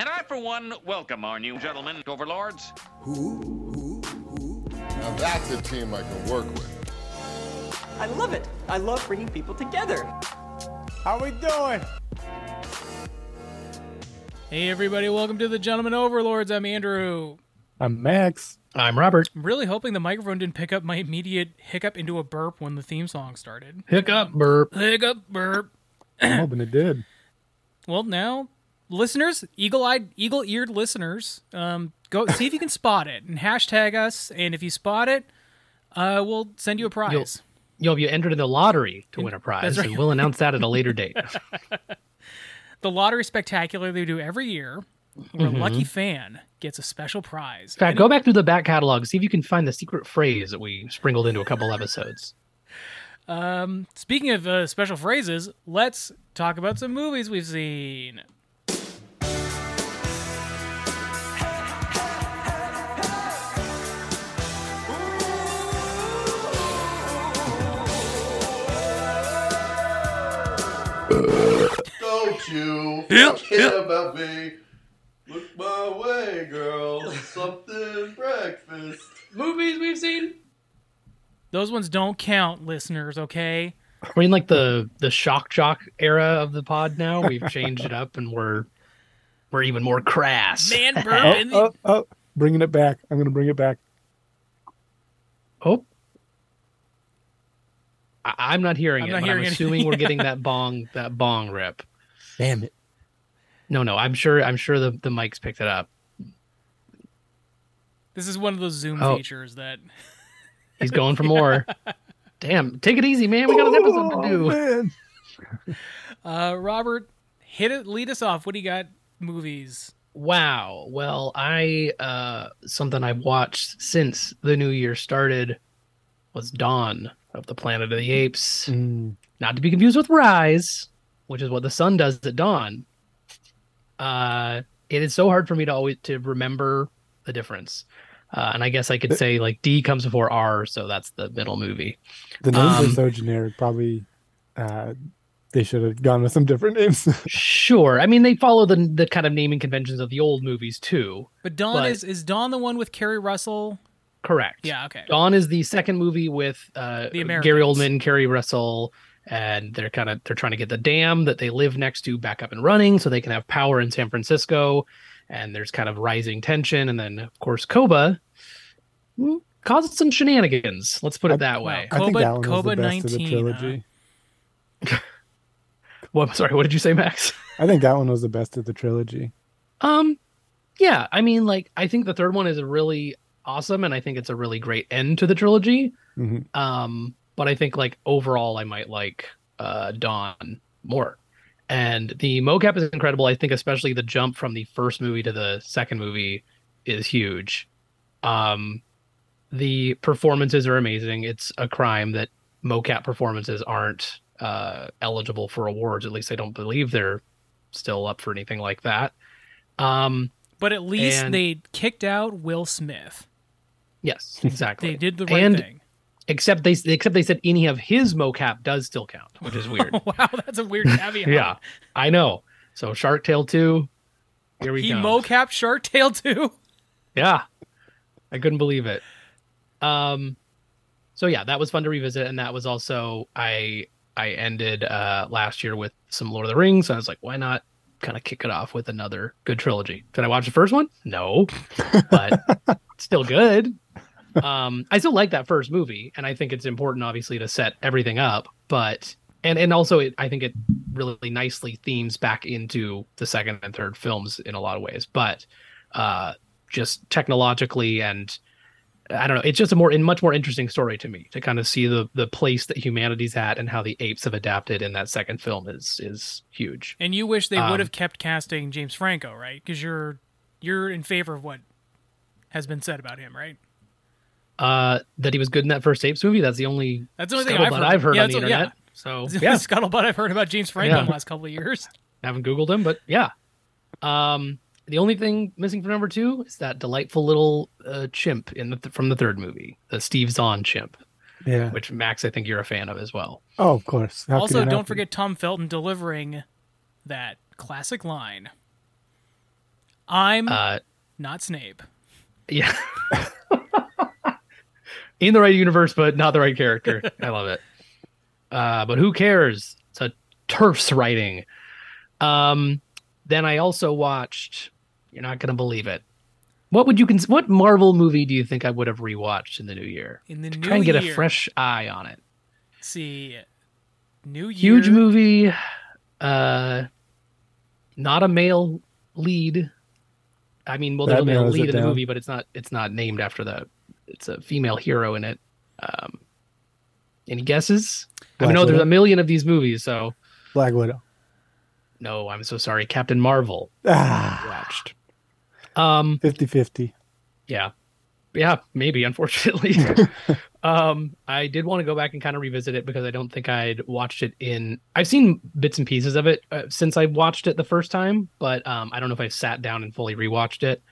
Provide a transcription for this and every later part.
And I, for one, welcome our new gentlemen, overlords. Who? Who? Who? Now that's a team I can work with. I love it. I love bringing people together. How are we doing? Hey, everybody, welcome to the Gentlemen Overlords. I'm Andrew. I'm Max. I'm Robert. I'm really hoping the microphone didn't pick up my immediate hiccup into a burp when the theme song started. Hiccup burp. Hiccup, burp. I'm hoping it did. Well, now, listeners, eagle-eyed, eagle-eared listeners, um, go see if you can spot it and hashtag us. And if you spot it, uh, we'll send you a prize. You'll be entered in the lottery to win a prize, right. and we'll announce that at a later date. The lottery spectacular they do every year, where a lucky fan gets a special prize. In fact, And- go back through the back catalog, see if you can find the secret phrase that we sprinkled into a couple episodes. Um, speaking of uh, special phrases, let's talk about some movies we've seen. Don't you forget about me. Look my way, girl. Something breakfast. Movies we've seen. Those ones don't count, listeners. Okay. We're in like the the shock jock era of the pod now. We've changed it up, and we're we're even more crass. Man burp Oh, oh, oh, bringing it back. I'm going to bring it back. Oh. I- I'm not hearing I'm it, not but hearing I'm anything. assuming we're getting that bong that bong rip. Damn it. No, no, I'm sure I'm sure the, the mics picked it up. This is one of those Zoom Oh. features that He's going for more. Damn, take it easy, man. We got an episode to do. man. uh Robert hit it lead us off. What do you got movies? Wow. Well, I uh something I've watched since the new year started was Dawn of the Planet of the Apes. Mm, Not to be confused with Rise, which is what the sun does at dawn. Uh it is so hard for me to always to remember the difference. Uh, and I guess I could say like D comes before R, so that's the middle movie. the names Um, are so generic. Probably uh, they should have gone with some different names. Sure. I mean, they follow the the kind of naming conventions of the old movies too. But Dawn But- is is Dawn the one with Keri Russell? Correct. Yeah, okay. Dawn is the second movie with uh, The Gary Oldman, Keri Russell, and they're kind of they're trying to get the dam that they live next to back up and running so they can have power in San Francisco. And there's kind of rising tension, and then of course Koba mm, causes some shenanigans. Let's put it that way. I think Koba- that one Koba the best of the 19, trilogy. What? Sorry, what did you say, Max? I think that one was the best of the trilogy. Um, yeah, I mean, like I think the third one is a really awesome, and I think it's a really great end to the trilogy. Mhm. Um, but I think like overall, I might like uh Dawn more. And the mocap is incredible. I think especially the jump from the first movie to the second movie is huge. Um, the performances are amazing. It's a crime that mocap performances aren't uh, eligible for awards. At least I don't believe they're still up for anything like that. Um, But at least And- they kicked out Will Smith. Yes, exactly. They did the right And- thing. Except they except they said any of his mocap does still count, which is weird. wow, that's a weird caveat. yeah, I know. So Shark Tale two, here we He go. He mocap Shark Tale too. Yeah. I couldn't believe it. Um so yeah, that was fun to revisit and that was also I I ended uh last year with some Lord of the Rings. So I was like, why not kind of kick it off with another good trilogy? Did I watch the first one? No. But still good. Um I still like that first movie and I think it's important obviously to set everything up, but and and also it, I think it really nicely themes back into the second and third films in a lot of ways. But uh just technologically and I don't know. It's just a more, in much more interesting story to me to kind of see the the place that humanity's at and how the apes have adapted in that second film is is huge. And you wish they Um, would have kept casting James Franco, right? Because you're you're in favor of what has been said about him, right? Uh, that he was good in that first apes movie. That's the only That's the only thing I've heard. I've heard Yeah, on the that's what- yeah. internet. So It's the yeah, scuttlebutt I've heard about James Franco Yeah. in the last couple of years. I haven't googled him, but yeah. Um, the only thing missing from number two is that delightful little uh, chimp in the th- from the third movie, the Steve Zahn chimp, Yeah. which Max I think you're a fan of as well. Oh, of course. How also, don't be? forget Tom Felton delivering that classic line. I'm Uh, not Snape. yeah. In the right universe, but not the right character. I love it. Uh, but who cares? It's a turf's writing. Um, then I also watched. You're not gonna believe it. What would you cons- What Marvel movie do you think I would have rewatched in the new year? In the new year. Try and get year. a fresh eye on it. See, new year. Huge movie. Uh, not a male lead. I mean, well, there's That a male lead in the down. movie, but it's not. It's not named after the. It's a female hero in it. Um, any guesses? I Black mean, no, there's a million of these movies, so Black Widow. no. I'm so sorry. Captain Marvel Ah, watched. Um, 50 50. yeah, yeah, maybe. Unfortunately, um, I did want to go back and kind of revisit it because I don't think I'd watched it in. I've seen bits and pieces of it uh, since I watched it the first time, but um, I don't know if I've sat down and fully rewatched it.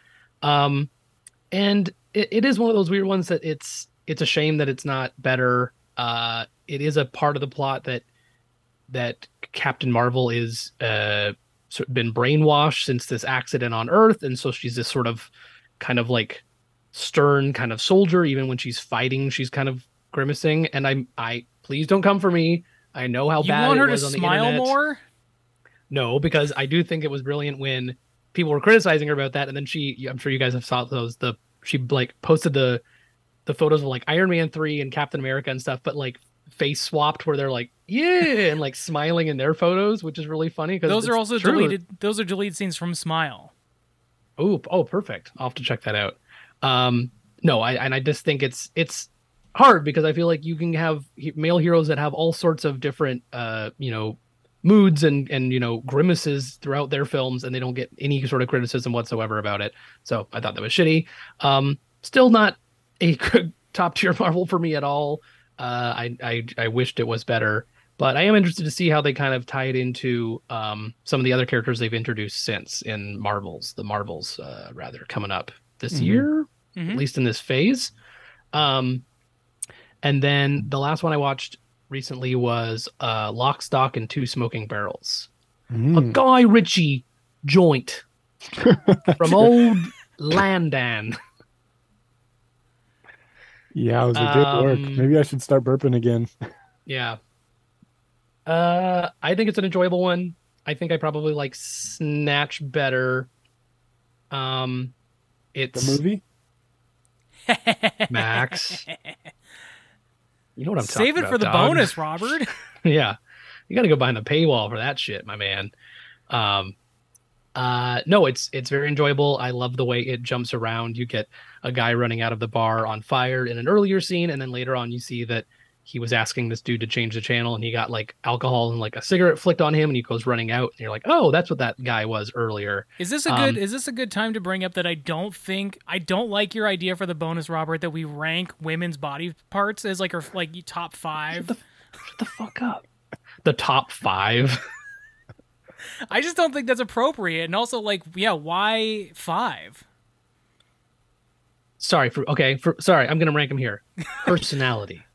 Um, and it, it is one of those weird ones that it's it's a shame that it's not better. Uh, it is a part of the plot that that Captain Marvel is uh been brainwashed since this accident on Earth, and so she's this sort of kind of like stern kind of soldier. Even when she's fighting, she's kind of grimacing. And I, I please don't come for me. I know how You bad want it her to on the smile internet. more? No, because I do think it was brilliant when people were criticizing her about that, and then she, I'm sure you guys have saw those. The she like posted the the photos of like Iron Man three and Captain America and stuff, but like face swapped where they're like yeah and like smiling in their photos, which is really funny because Those are also deleted. Those are deleted scenes from Smile. Oh, oh, perfect. I'll have to check that out. Um, no, I and I just think it's it's hard because I feel like you can have male heroes that have all sorts of different, uh, you know, moods and and you know grimaces throughout their films, and they don't get any sort of criticism whatsoever about it. So I thought that was shitty. Um, still not a good top tier Marvel for me at all. Uh, I I I wished it was better. But I am interested to see how they kind of tie it into um, some of the other characters they've introduced since in Marvels, the Marvels, uh, rather coming up this Mhm. year, Mhm. at least in this phase. Um, and then the last one I watched recently was uh, Lock, Stock, and Two Smoking Barrels, a Mm. Guy Ritchie joint from old Landan. Yeah, it was a good work. Um, Maybe I should start burping again. Yeah. Uh, I think it's an enjoyable one. I think I probably like Snatch better. Um, it's The movie? Max. You know what I'm talking Save it for the dog. bonus, Robert. yeah, you got to go behind the paywall for that shit, my man. Um, uh, no, it's it's very enjoyable. I love the way it jumps around. You get a guy running out of the bar on fire in an earlier scene, and then later on you see that he was asking this dude to change the channel, and he got like alcohol and like a cigarette flicked on him, and he goes running out, and you're like, oh, that's what that guy was earlier. Is this a good? Um, is this a good time to bring up that I don't think I don't like your idea for the bonus, Robert, that we rank women's body parts as like our like top five. Shut the fuck up. The top five. I just don't think that's appropriate. And also, like, yeah, why five? sorry for okay. For sorry, I'm gonna rank him here. Personality,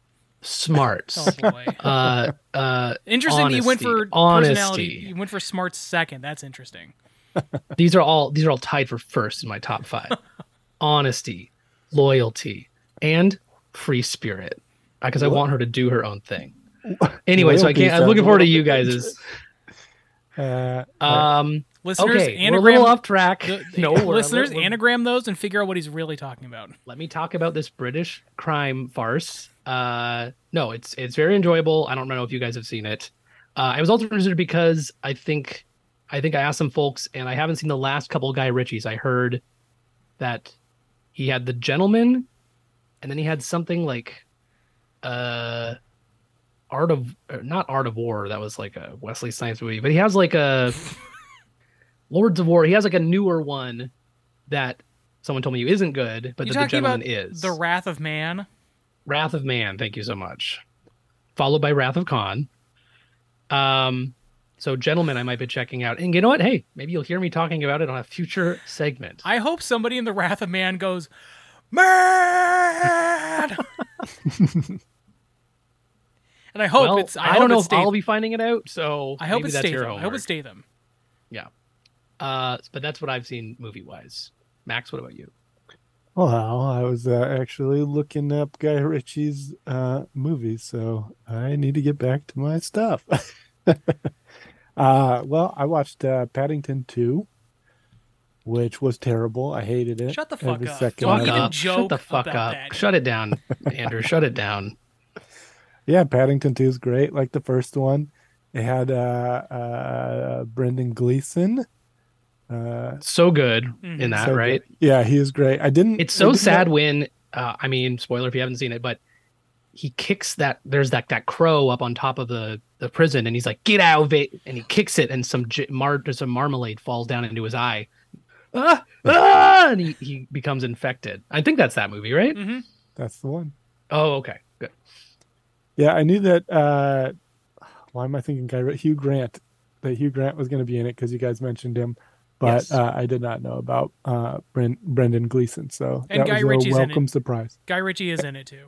smarts. Oh boy. uh uh Interesting. that you went for Honesty. personality. You went for smarts second. That's interesting. these are all these are all tied for first in my top five honesty loyalty and free spirit because i want her to do her own thing anyway so I can't. I'm looking forward to you bit guys Uh, um Listeners, okay we're a little off track the- no we're listeners, little- we're- anagram those and figure out what he's really talking about. let me talk about this british crime farce uh no it's it's very enjoyable. I don't know if you guys have seen it. Uh i was also interested because i think i think i asked some folks and i haven't seen the last couple guy ritchies. I heard that he had the gentleman and then he had something like uh art of not art of war. That was like a wesley snipes movie but he has like a lords of war. He has like a newer one that someone told me isn't good but you the talking gentleman is. The Wrath of Man? Wrath of Man. Thank you so much. Followed by Wrath of Khan. Um, so gentlemen, I might be checking out. And you know what? Hey, maybe you'll hear me talking about it on a future segment. I hope somebody in the Wrath of Man goes, man. and I hope well, it's. I, I, hope don't know if I'll be finding it out. So I hope it's that's Statham. I hope it's Statham. Yeah, uh, but that's what I've seen movie wise. Max, what about you? Well, I was uh, actually looking up Guy Ritchie's uh, movies, so I need to get back to my stuff. uh, well, I watched uh, Paddington 2, which was terrible. I hated it. Shut the fuck every up. second Don't even it. up. Shut the fuck about up. that. Shut it down, Andrew. Shut it down. Yeah, Paddington 2 is great, like the first one. It had uh, uh, Brendan Gleeson. Uh, So good Mhm. in that, so right? good. Yeah, he is great. I didn't. It's so didn't sad know- when uh, I mean, spoiler if you haven't seen it, but he kicks that there's that that crow up on top of the the prison, and he's like, "Get out of it!" And he kicks it, and some j- mar some marmalade falls down into his eye. Ah, ah! And he, he becomes infected. I think that's that movie, right? hmm That's the one. Oh, okay, good. Yeah, I knew that. Uh, why am I thinking Guy Ritchie? Hugh Grant? That Hugh Grant was going to be in it because you guys mentioned him, but Yes. uh, I did not know about uh, Bren- Brendan Gleeson. So And that Guy was Ritchie's a in welcome surprise. Guy Ritchie is in it too.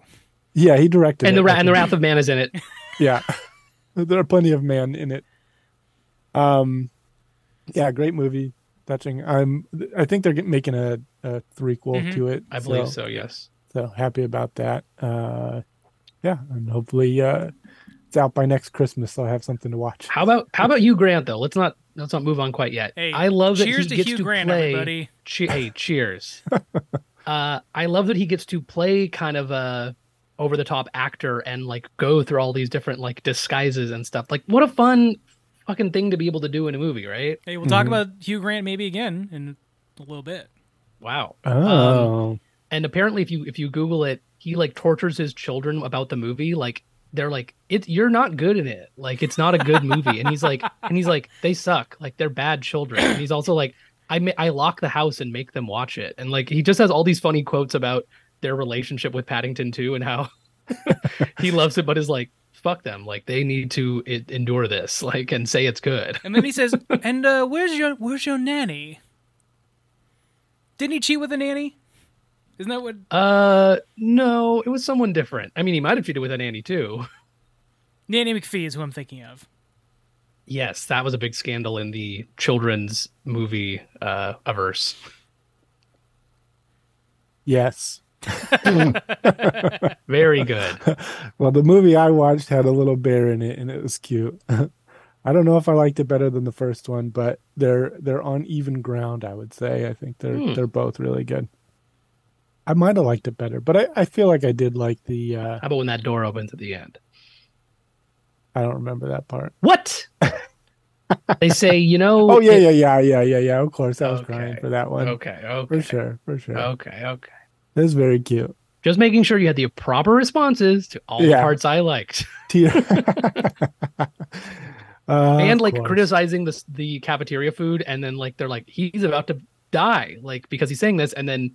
Yeah, he directed And it, the ra- and the. Wrath of Man is in it. Yeah, there are plenty of man in it. Um, yeah, great movie, touching. I'm. I think they're making a, a threequel Mhm. to it. I believe so. Yes. So happy about that. Uh, yeah, and hopefully uh, it's out by next Christmas. So I have something to watch. How about how about Hugh Grant though? Let's not let's not move on quite yet. Hey, I love that cheers he to gets Hugh to Grant, play. everybody. Che- hey, cheers. uh, I love that he gets to play kind of a over the top actor and like go through all these different like disguises and stuff. Like, what a fun fucking thing to be able to do in a movie, right? Hey, we'll talk Mhm. about Hugh Grant maybe again in a little bit. Wow. Oh, And apparently, if you if you Google it, he like tortures his children about the movie. Like they're like, "It you're not good in it. Like it's not a good movie." and he's like, and he's like, they suck. Like they're bad children. And he's also like, I ma- I lock the house and make them watch it. And like he just has all these funny quotes about their relationship with Paddington too, and how he loves it, but is like, fuck them. Like they need to I- endure this. Like and say it's good. And then he says, "And uh, where's your where's your nanny? Didn't he cheat with a nanny? Isn't that what Uh, no, it was someone different. I mean, he might have cheated with an Annie too. Nanny McPhee is who I'm thinking of? Yes, that was a big scandal in the children's movie uh averse. yes. Very good. Well, the movie I watched had a little bear in it, and it was cute. I don't know if I liked it better than the first one, but they're they're on even ground. I would say. I think they're Hmm. they're both really good. I might have liked it better, but I, I feel like I did like the. Uh, How about when that door opens at the end? I don't remember that part. What? they say, you know. Oh yeah, it- yeah, yeah, yeah, yeah, yeah. Of course, I was Okay. crying for that one. Okay, okay. For sure, for sure. Okay, okay. Was very cute. Just making sure you had the proper responses to all the parts I liked. Uh, and like course. criticizing the the cafeteria food and then like they're like he's about to die like because he's saying this and then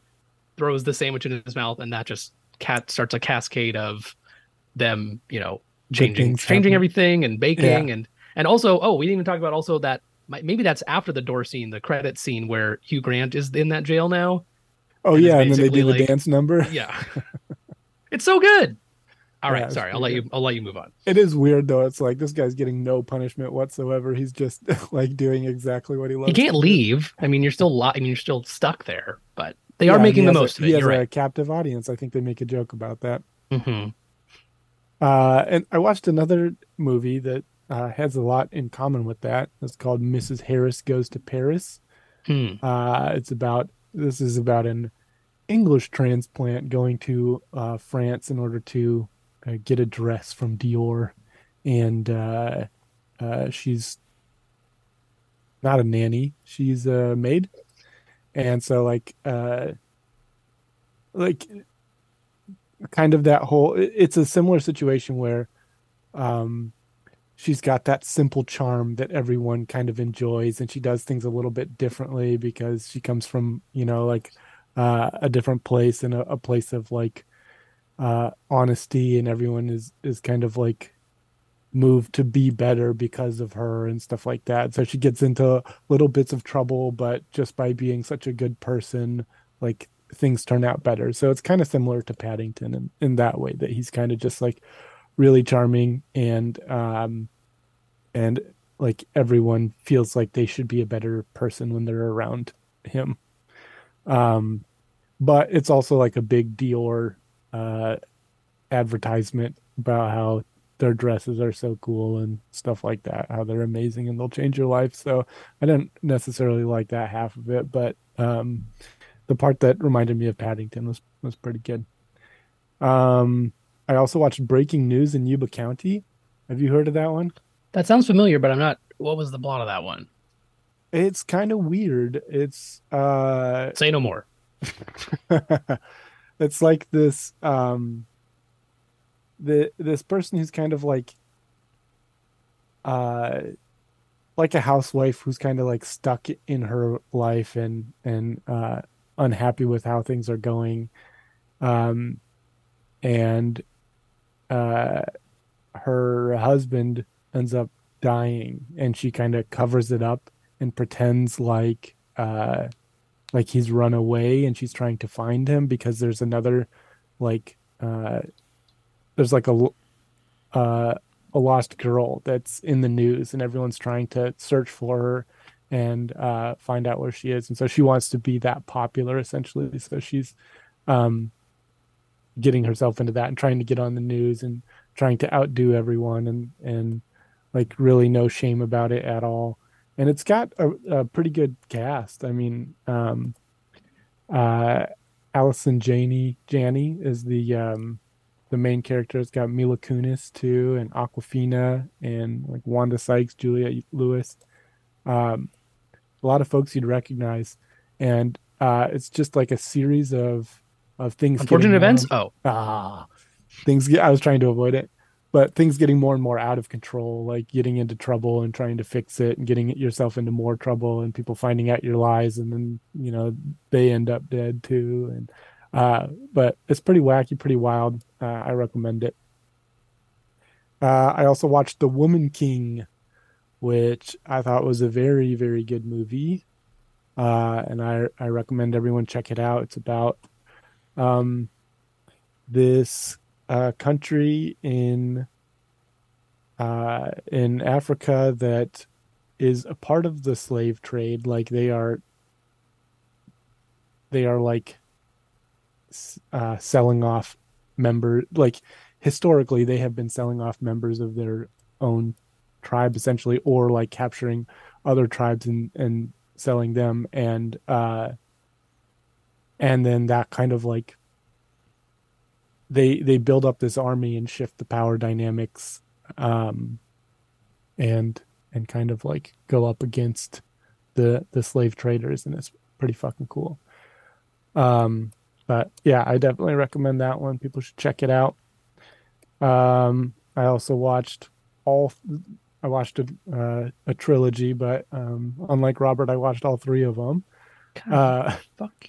throws the sandwich in his mouth and that just cat starts a cascade of them you know changing changing happening. everything and baking and and also oh we didn't even talk about also that maybe that's after the door scene the credit scene where Hugh Grant is in that jail now Oh and yeah, and then they do basically the like- dance number. yeah it's so good all right Yeah, sorry I'll let you I'll let you move on It is weird though. It's like this guy's getting no punishment whatsoever. He's just like doing exactly what he loves. he can't leave I mean you're still li- I mean you're still stuck there but they Yeah, are making the has a- most of He has You're a right captive audience. I think they make a joke about that. hmm Uh, and I watched another movie that uh, has a lot in common with that. It's called Mrs. Harris Goes to Paris. Hmm. Uh, it's about this is about an English transplant going to uh, France in order to uh, get a dress from Dior, and uh, uh, she's not a nanny; she's a maid, and so like uh, like kind of that whole it's a similar situation where um she's got that simple charm that everyone kind of enjoys and she does things a little bit differently because she comes from you know like uh, a different place and a, a place of like uh honesty and everyone is is kind of like moved to be better because of her and stuff like that so she gets into little bits of trouble but just by being such a good person like things turn out better so it's kind of similar to paddington in, in that way that he's kind of just like really charming and um and like everyone feels like they should be a better person when they're around him. Um, but it's also like a big Dior uh, advertisement about how their dresses are so cool and stuff like that, how they're amazing and they'll change your life. So I didn't necessarily like that half of it, but um, the part that reminded me of Paddington was was pretty good. Um, I also watched Breaking News in Yuba County. Have you heard of that one? That sounds familiar, but I'm not. What was the plot of that one? It's kind of weird. It's uh Say no more. it's like this um the this person who's kind of like uh like a housewife who's kind of like stuck in her life and and uh unhappy with how things are going. Um and uh her husband ends up dying and she kind of covers it up and pretends like uh like he's run away and she's trying to find him because there's another like uh there's like a uh a lost girl that's in the news and everyone's trying to search for her and uh find out where she is. And so she wants to be that popular essentially. So she's um getting herself into that and trying to get on the news and trying to outdo everyone and and like really no shame about it at all. And it's got a, a pretty good cast. I mean um uh allison janney janney is the um the main character it's got mila kunis too and awkwafina and like wanda sykes juliette lewis. Um a lot of folks you'd recognize. And uh it's just like a series of of things Unfortunate more- events. Oh, ah. Things get i was trying to avoid it. But things getting more and more out of control like getting into trouble and trying to fix it and getting yourself into more trouble and people finding out your lies and then you know they end up dead too and uh but it's pretty wacky pretty wild. Uh, i recommend it. Uh i also watched the woman king which i thought was a very very good movie. Uh and i i recommend everyone check it out. It's about um this uh, country in uh, in Africa that is a part of the slave trade. Like they are, they are like uh, selling off member. Like historically, they have been selling off members of their own tribe, essentially, or like capturing other tribes and and selling them, and uh, and then that kind of like they they build up this army and shift the power dynamics um and and kind of like go up against the the slave traders and it's pretty fucking cool um but yeah i definitely recommend that one people should check it out um i also watched all i watched a uh, a trilogy but um unlike robert i watched all three of them uh fuck.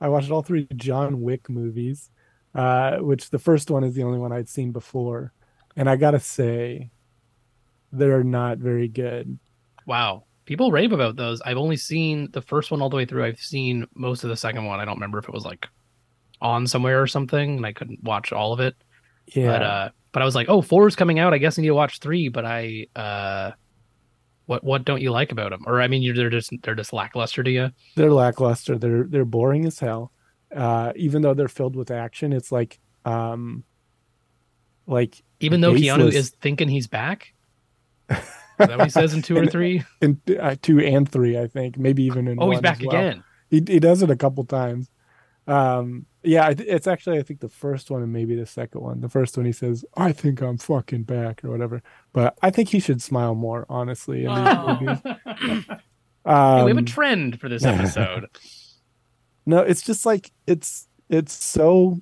I watched all three John Wick movies, uh, which the first one is the only one I'd seen before. And I gotta say, they're not very good. Wow. People rave about those. I've only seen the first one all the way through. I've seen most of the second one. I don't remember if it was like on somewhere or something, and I couldn't watch all of it. Yeah. But uh, but I was like, oh, four is coming out. I guess I need to watch three. But I uh, what what don't you like about them? Or I mean, you're they're just they're just lackluster to you. they're lackluster. They're they're boring as hell. Uh, even though they're filled with action, it's like um, like Even though Keanu is thinking he's back. Is that what he says in two or And- three? in uh, two and three, I think, maybe even in Oh, he's back as well. again. He he does it a couple times. Um, yeah, it's actually I think the first one and maybe the second one. The first one he says, "I think I'm fucking back" or whatever. But I think he should smile more, honestly. In these movies. Hey, we have a Um, trend for this episode. no, it's just like it's it's so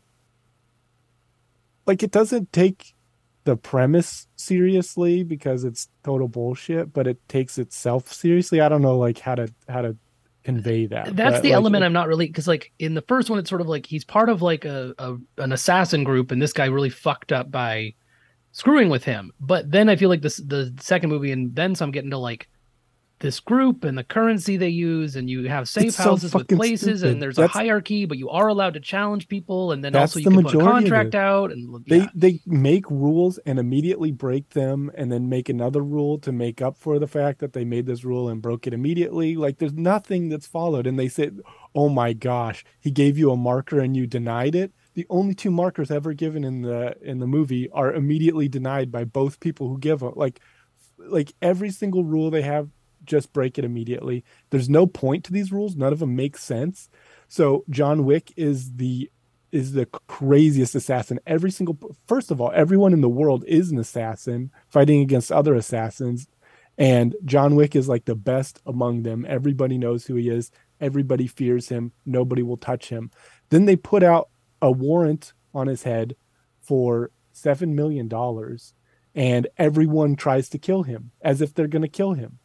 like it doesn't take the premise seriously because it's total bullshit, but it takes itself seriously. I don't know like how to how to convey that. That's the like, element I'm not really because like in the first one, it's sort of like he's part of like a, a an assassin group, and this guy really fucked up by screwing with him. But then I feel like this the second movie and then some get into like this group and the currency they use, and you have safe It's so houses with places, stupid. and there's That's- a hierarchy, but you are allowed to challenge people, and then also you the can put a contract out, and They yeah. they make rules and immediately break them and then make another rule to make up for the fact that they made this rule and broke it immediately. Like there's nothing that's followed and they said, "Oh my gosh, he gave you a marker and you denied it." The only two markers ever given in the in the movie are immediately denied by both people who give them. Like like every single rule they have just break it immediately. There's no point to these rules. None of them make sense. So John Wick is the is the craziest assassin. Every single first of all, everyone in the world is an assassin fighting against other assassins, and John Wick is like the best among them. Everybody knows who he is. Everybody fears him. Nobody will touch him. Then they put out a warrant on his head for seven million dollars, and everyone tries to kill him as if they're going to kill him.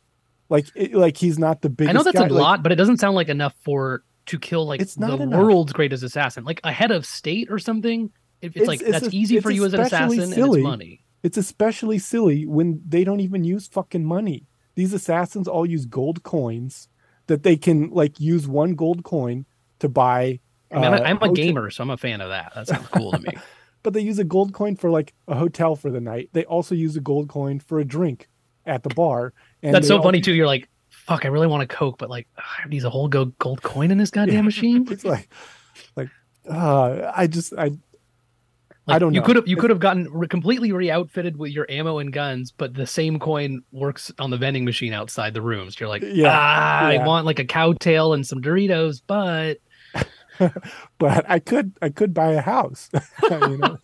Like, it, like he's not the biggest. I know that's guy. a Like, lot, but it doesn't sound like enough for to kill like It's not the enough. world's greatest assassin, like a head of state or something. If it's, It's- like it's that's a- easy for you as an assassin, and it's money. It's especially silly when they don't even use fucking money. These assassins all use gold coins that they can like use one gold coin to buy. I mean, uh, I'm a hotel- gamer, so I'm a fan of that. That sounds cool to me. but they use a gold coin for like a hotel for the night. They also use a gold coin for a drink at the bar. And That's so all- funny too. You're like, fuck, I really want a Coke, but like, ugh, I need a whole go- gold coin in this goddamn machine. It's like, like, uh, I just, I, Like, I don't You know. could have you could have gotten re- completely re-outfitted with your ammo and guns, but the same coin works on the vending machine outside the rooms. You're like, Yeah, ah, yeah. I want like a cow tail and some Doritos, but but I could, I could buy a house. you know?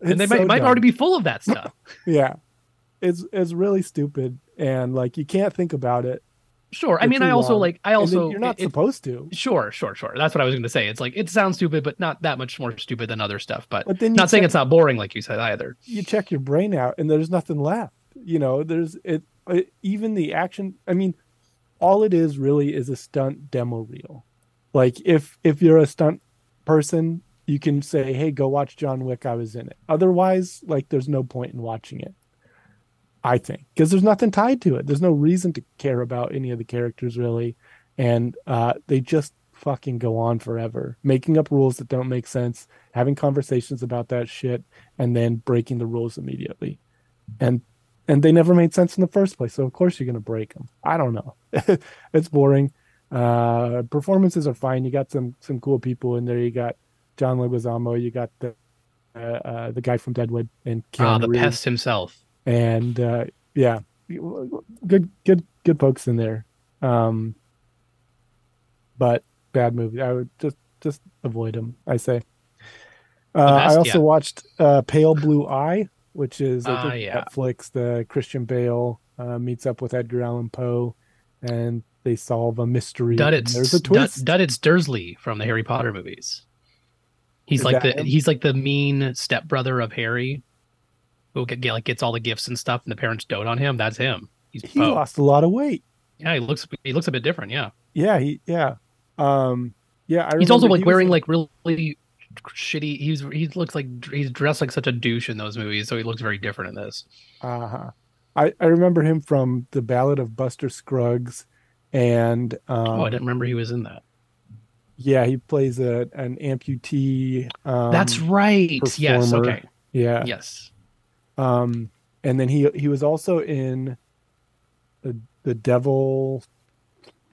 and they It's might, might already be full of that stuff. yeah it's it's really stupid and like you can't think about it Sure. I mean, I also long. like I also you're not it- supposed to Sure, sure, sure. That's what I was going to say. It's like it sounds stupid, but not that much more stupid than other stuff. But, but then not saying it's not boring, like you said either. you check your brain out and there's nothing left you know there's it, it even the action i mean all it is really is a stunt demo reel like if if you're a stunt person you can say hey go watch john wick i was in it otherwise like there's no point in watching it i think because there's nothing tied to it. There's no reason to care about any of the characters really. And uh they just fucking go on forever making up rules that don't make sense having conversations about that shit and then breaking the rules immediately. And and they never made sense in the first place so of course you're going to break them i don't know. It's boring. Uh performances are fine. You got some some cool people in there. You got john leguizamo. You got the uh, uh the guy from deadwood and Ah, Keanu the Reeves. pest himself. And uh yeah good good good folks in there um but bad movie i would just just avoid them i say uh, i also Yeah. watched uh pale blue eye which is Ah, yeah. netflix the christian bale uh, meets up with edgar allan poe and they solve a mystery Dudley, there's a twist Dud- Dudley Dursley from the Harry Potter movies. He's Is like the him? he's like the mean stepbrother of Harry, who get, get like gets all the gifts and stuff, and the parents dote on him. That's him. He's he Poe. lost a lot of weight Yeah, he looks he looks a bit different. Yeah, yeah he yeah um yeah I he's also like he wearing in- like really shitty. He's he looks like he's dressed like such a douche in those movies, so he looks very different in this. Uh-huh. I, I remember him from the Ballad of Buster Scruggs, and um, oh, I didn't remember he was in that. yeah, he plays a an amputee. Um, That's right. Yes. Okay. Yeah. Yes. Um, and then he he was also in the the Devil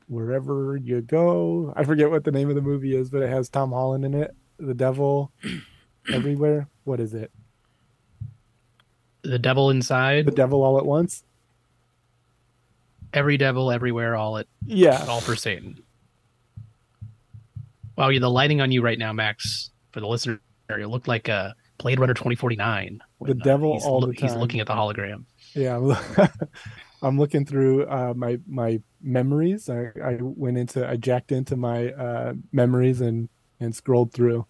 wherever you go. I forget what the name of the movie is, but it has Tom Holland in it. The Devil everywhere. What is it? The devil inside. The Devil all at once. Every devil, everywhere, all at Yeah. all for Satan. Wow, the lighting on you right now, Max, for the listener, you look like a Blade Runner 2049. When, uh, devil he's, all the time. He's looking at the hologram. Yeah, I'm, I'm looking through uh, my my memories. I, I went into I jacked into my uh, memories and and scrolled through.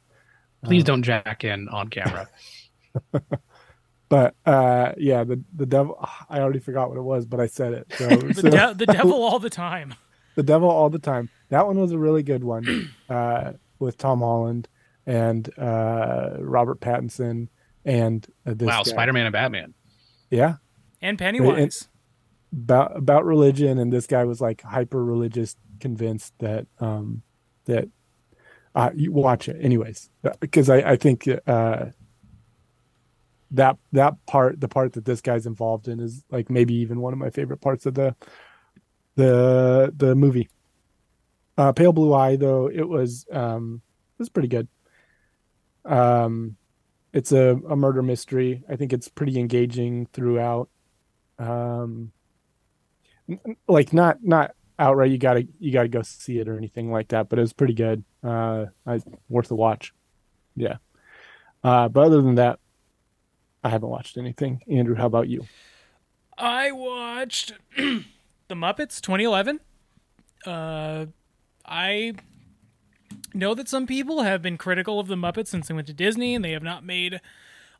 Please Uh, don't jack in on camera. But uh, yeah, the the devil. I already forgot what it was, but I said it. So, The, so de- the devil all the time. the devil all the time. That one was a really good one uh, with Tom Holland and uh, Robert Pattinson and uh, this wow, guy. Spider Man and Batman. Yeah, And Pennywise. about about religion, and this guy was like hyper religious, convinced that um that uh you watch it anyways because I I think uh that that part the part that this guy's involved in is like maybe even one of my favorite parts of the the the movie. Uh, Pale Blue Eye though it was um it was pretty good. Um, it's a, a murder mystery. I think it's pretty engaging throughout. Um, like not not outright. You gotta you gotta go see it or anything like that. But it was pretty good. Uh, I worth a watch. Yeah. Uh, but other than that, I haven't watched anything. Andrew, how about you? I watched The Muppets 2011. Uh, I know that some people have been critical of The Muppets since they went to Disney and they have not made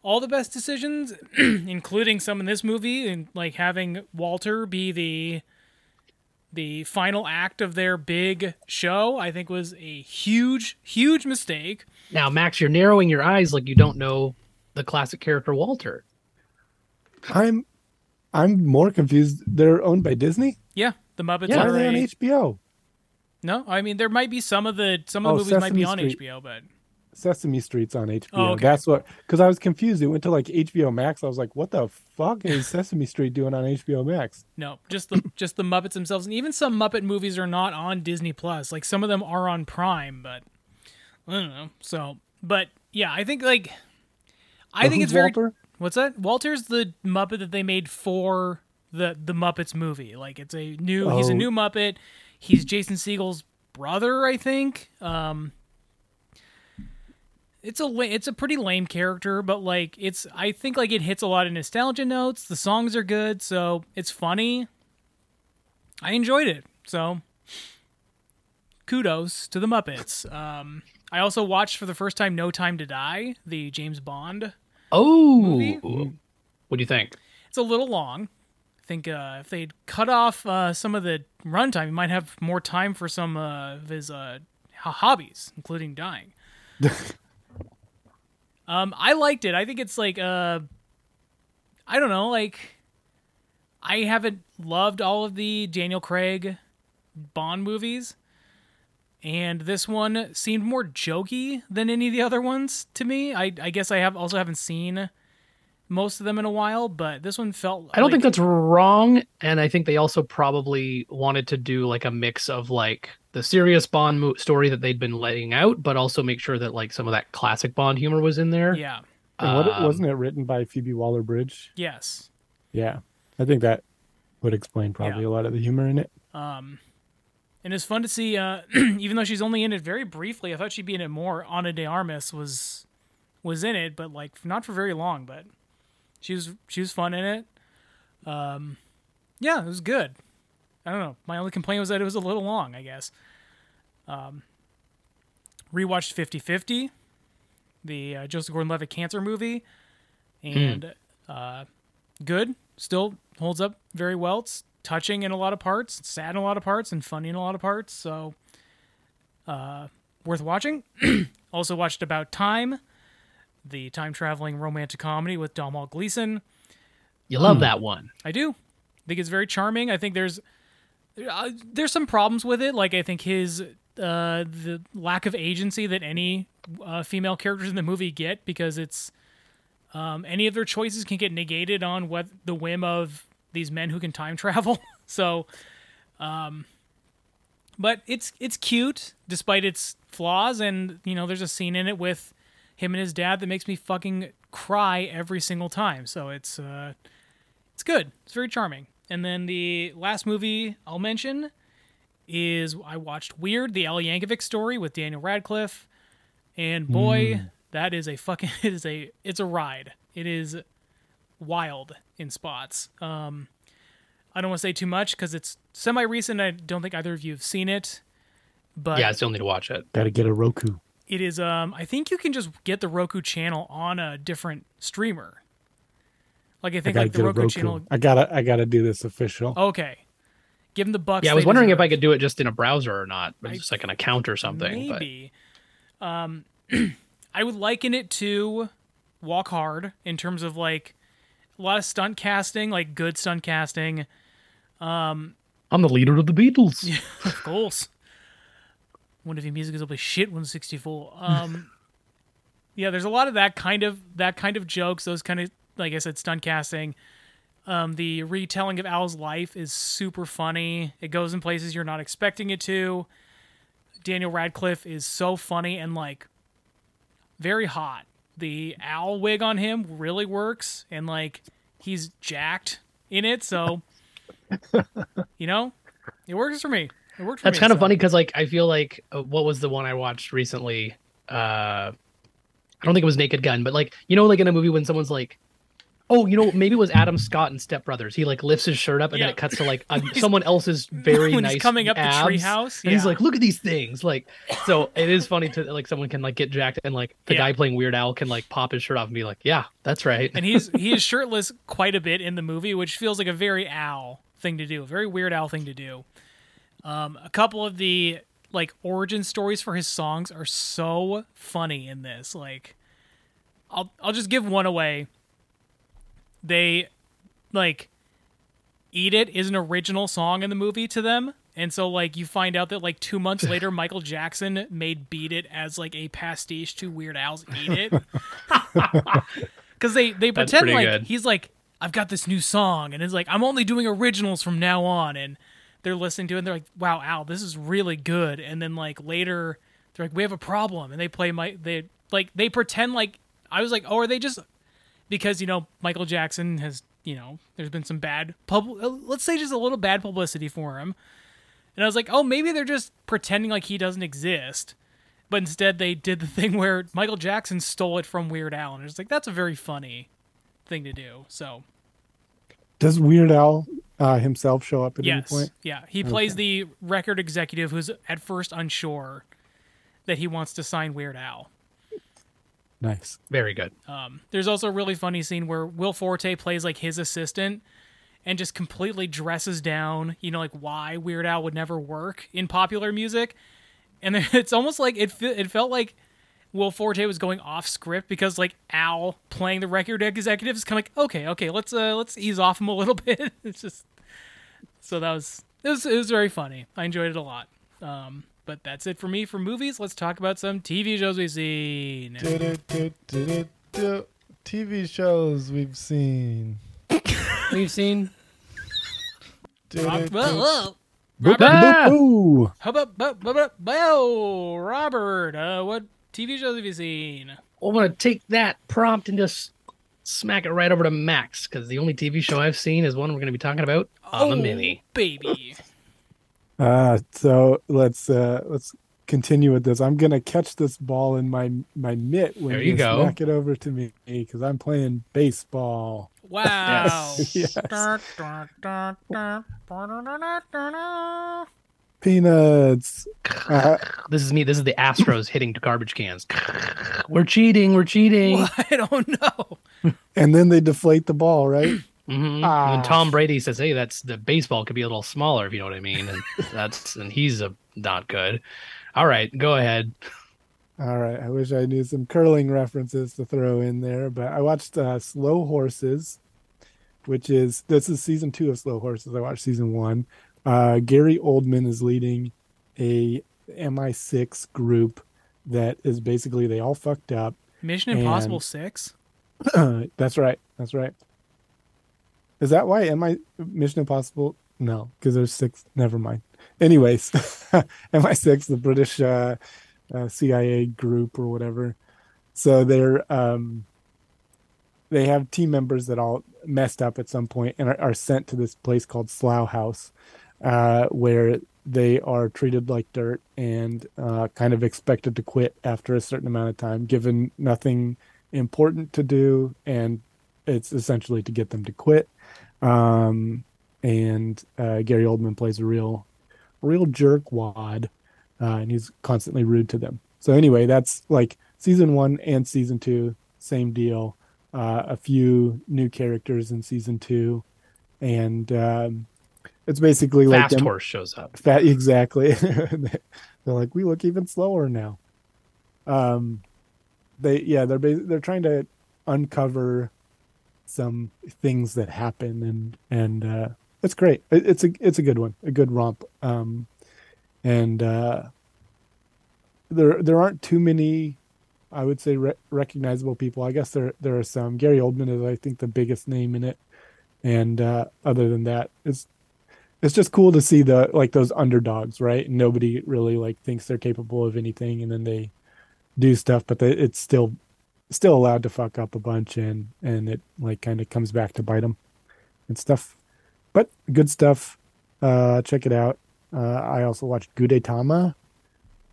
all the best decisions, including some in this movie, and like having Walter be the the final act of their big show. I think was a huge, huge mistake. Now, Max, you're narrowing your eyes like you don't know the classic character Walter. I'm I'm more confused. They're owned by Disney. Yeah, The Muppets Yeah. Why are are they on HBO? No, I mean there might be some of the some of Oh, the movies might be Sesame on Street. HBO, but Sesame Street's on HBO. Oh, okay. That's what because I was confused. It went to like HBO Max. I was like, what the fuck is Sesame Street doing on HBO Max? no, just the just the Muppets themselves, and even some Muppet movies are not on Disney Plus. Like some of them are on Prime, but I don't know. So, but yeah, I think like I think it's very Walter? what's that? Walter's the Muppet that they made for the the Muppets movie. Like it's a new he's a Oh. new Muppet. He's Jason Segel's brother, I think. Um it's a it's a pretty lame character, but like it's I think like it hits a lot of nostalgia notes. The songs are good, so it's funny. I enjoyed it. So kudos to the Muppets. Um I also watched for the first time No Time to Die, the James Bond Oh, Movie? what do you think? it's a little long. I think uh, if they'd cut off uh, some of the runtime, he might have more time for some uh, of his uh, hobbies, including dying. um, I liked it. I think it's like uh, I don't know, like I haven't loved all of the Daniel Craig Bond movies, and this one seemed more jokey than any of the other ones to me. I, I guess I have also haven't seen most of them in a while, but this one felt. I don't like- think that's wrong, and I think they also probably wanted to do like a mix of like the serious Bond mo- story that they'd been laying out, but also make sure that like some of that classic Bond humor was in there. Yeah. And what, Um, wasn't it written by Phoebe Waller Bridge? Yes. Yeah, I think that would explain probably Yeah. a lot of the humor in it. Um, and it's fun to see. Uh, even though she's only in it very briefly, I thought she'd be in it more. Ana de Armas was was in it, but like not for very long. But she was she was fun in it. Um, yeah, it was good. I don't know. My only complaint was that it was a little long. I guess. Um, rewatched 50-50, the uh, Joseph Gordon-Levitt cancer movie, and uh, good. Still holds up very well. It's touching in a lot of parts, sad in a lot of parts, and funny in a lot of parts. So, uh, worth watching. also watched About Time, the time traveling romantic comedy with Domhnall Gleeson. You Hmm. love that one. I do. I think it's very charming. I think there's uh, there's some problems with it. Like I think his uh, the lack of agency that any uh, female characters in the movie get because it's um, any of their choices can get negated on what the whim of these men who can time travel. so, um, but it's it's cute despite its flaws, and you know there's a scene in it with him and his dad that makes me fucking cry every single time. So it's uh, it's good. It's very charming. And then the last movie I'll mention is I watched Weird, the Al Yankovic story with Daniel Radcliffe, and boy, that is a fucking it is a it's a ride. It is wild in spots. Um, I don't want to say too much because it's semi recent. I don't think either of you have seen it, but yeah, I still need to watch it. Got to get a Roku. It is. Um, I think you can just get the Roku channel on a different streamer. Like I I think gotta like the Roku, Roku. channel. I gotta I gotta do this official. Okay, give them the bucks. Yeah, I was they wondering if. I could do it just in a browser or not, but I- just like an account or something. but- Maybe. Um, I would liken it to Walk Hard in terms of like a lot of stunt casting, like good stunt casting. Um, I'm the leader of the Beatles. of course. Wonder if your music is up shit 164. Um, yeah, there's a lot of that kind of that kind of jokes. Those kind of like I said, stunt casting. Um, the retelling of Al's life is super funny. It goes in places you're not expecting it to. Daniel Radcliffe is so funny and like very hot. The owl wig on him really works, and like he's jacked in it, so you know, it works for me. It worked for That's kind of funny because like I feel like uh, what was the one I watched recently? Uh I don't think it was Naked Gun, but like you know, like in a movie when someone's like, oh, you know, maybe it was Adam Scott and Step Brothers. He like lifts his shirt up and Yeah. then it cuts to like a, someone else's very when nice he's coming up abs, the treehouse. and he's like, look at these things. Like, so it is funny to like someone can like get jacked and like the Yeah. guy playing Weird Al can like pop his shirt off and be like, yeah, that's right. and he's he is shirtless quite a bit in the movie, which feels like a very Al thing to do, a very weird Al thing to do. Um, a couple of the like origin stories for his songs are so funny in this. Like, I'll I'll just give one away. They like "Eat It" is an original song in the movie to them. And so, like, you find out that, like, two months later, Michael Jackson made "Beat It" as like a pastiche to Weird Al's "Eat It," because they they pretend like good. he's like, "I've got this new song," and it's like, "I'm only doing originals from now on," and they're listening to it, and they're like, "Wow, Al, this is really good." And then like later, they're like, "We have a problem," and they play my they like they pretend like I was like, "Oh, are they just because you know Michael Jackson has you know there's been some bad pub uh, let's say just a little bad publicity for him." And I was like, "Oh, maybe they're just pretending like he doesn't exist." But instead, they did the thing where Michael Jackson stole it from Weird Al, and it's like that's a very funny thing to do. So Does Weird Al uh, himself show up at yes, any point? yeah, he plays the record executive who's at first unsure that he wants to sign Weird Al. Nice. Very good. Um, there's also a really funny scene where Will Forte plays like his assistant and just completely dresses down, you know, like why Weird Al would never work in popular music. And it's almost like it it felt like Will Forte was going off script because like Al playing the record executive is kind of like okay, okay, let's uh let's ease off him a little bit. it's just so that was it was it was very funny. I enjoyed it a lot. Um, but that's it for me for movies. Let's talk about some TV shows we've seen. TV shows we've seen. We've seen Rob- whoa, whoa. Robert, Ah! boop, boo. how about, Robert, uh, what TV shows have you seen? I'm gonna take that prompt and just smack it right over to Max because the only TV show I've seen is one we're gonna be talking about on the Oh, mini. baby. Uh, so let's uh, let's continue with this. I'm gonna catch this ball in my my mitt when There you you go. smack it over to me because I'm playing baseball. Wow. Yes. Dun, Peanuts. Uh, This is me. This is the Astros hitting garbage cans. We're cheating. We're cheating. I don't know. and then they deflate the ball, right? Mhm. Ah. And Tom Brady says, "Hey, that's the baseball could be a little smaller if you know what I mean." And that's and he's a not good. All right, go ahead. All right. I wish I knew some curling references to throw in there, but I watched uh, Slow Horses, which is this is season two of Slow Horses. I watched season one. Uh, Gary Oldman is leading a MI6 group that is basically they all fucked up. Mission Impossible 6? That's right. That's right. Is that why MI Mission Impossible? No, because there's six. Never mind. Anyways, MI6, the British uh, uh, CIA group or whatever. So they're um, they have team members that all messed up at some point and are, are sent to this place called Slough House, uh, where they are treated like dirt and uh, kind of expected to quit after a certain amount of time, given nothing important to do, and it's essentially to get them to quit. Um, and uh, Gary Oldman plays a real, real jerkwad, uh, and he's constantly rude to them. So anyway, that's like season one and season two, same deal. Uh, a few new characters in season two, and um, it's basically like Fast Horse shows up. Fat, exactly. They're like, we look even slower now. Um, they yeah, they're they're trying to uncover some things that happen, and and uh, it's great. It, it's a it's a good one, a good romp. Um, and uh, there there aren't too many, I would say, re- recognizable people. I guess there there are some. Gary Oldman is, I think, the biggest name in it, and uh, other than that, it's it's just cool to see the like those underdogs, right? Nobody really like thinks they're capable of anything, and then they do stuff, but they, it's still still allowed to fuck up a bunch, and and it like kind of comes back to bite them and stuff. But good stuff. Uh, check it out. Uh, I also watched Gudetama,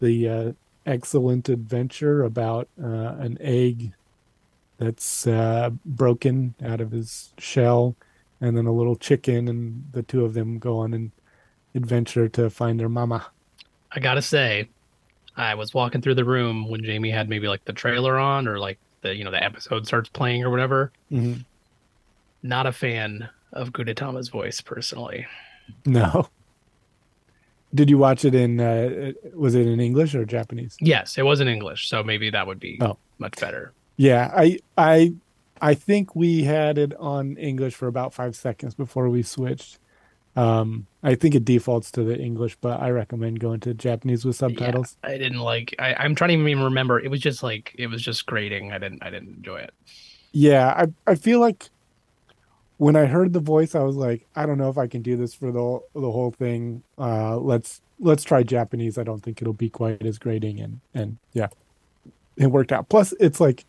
the uh, excellent adventure about uh, an egg that's uh, broken out of his shell, and then a little chicken, and the two of them go on an adventure to find their mama. I gotta say, I was walking through the room when Jamie had maybe like the trailer on or like the you know the episode starts playing or whatever. Mm-hmm. Not a fan of Gudetama's voice personally. No. Did you watch it in? Uh, was it in English or Japanese? Yes, it was in English, so maybe that would be Oh. much better. Yeah, I I I think we had it on English for about five seconds before we switched. Um, I think it defaults to the English, but I recommend going to Japanese with subtitles. I didn't like. I, I'm trying to even remember. It was just like it was just grating. I didn't. I didn't enjoy it. Yeah, I I feel like when I heard the voice, I was like, I don't know if I can do this for the the whole thing. Uh, let's let's try Japanese. I don't think it'll be quite as grating, and and yeah, it worked out. Plus, it's like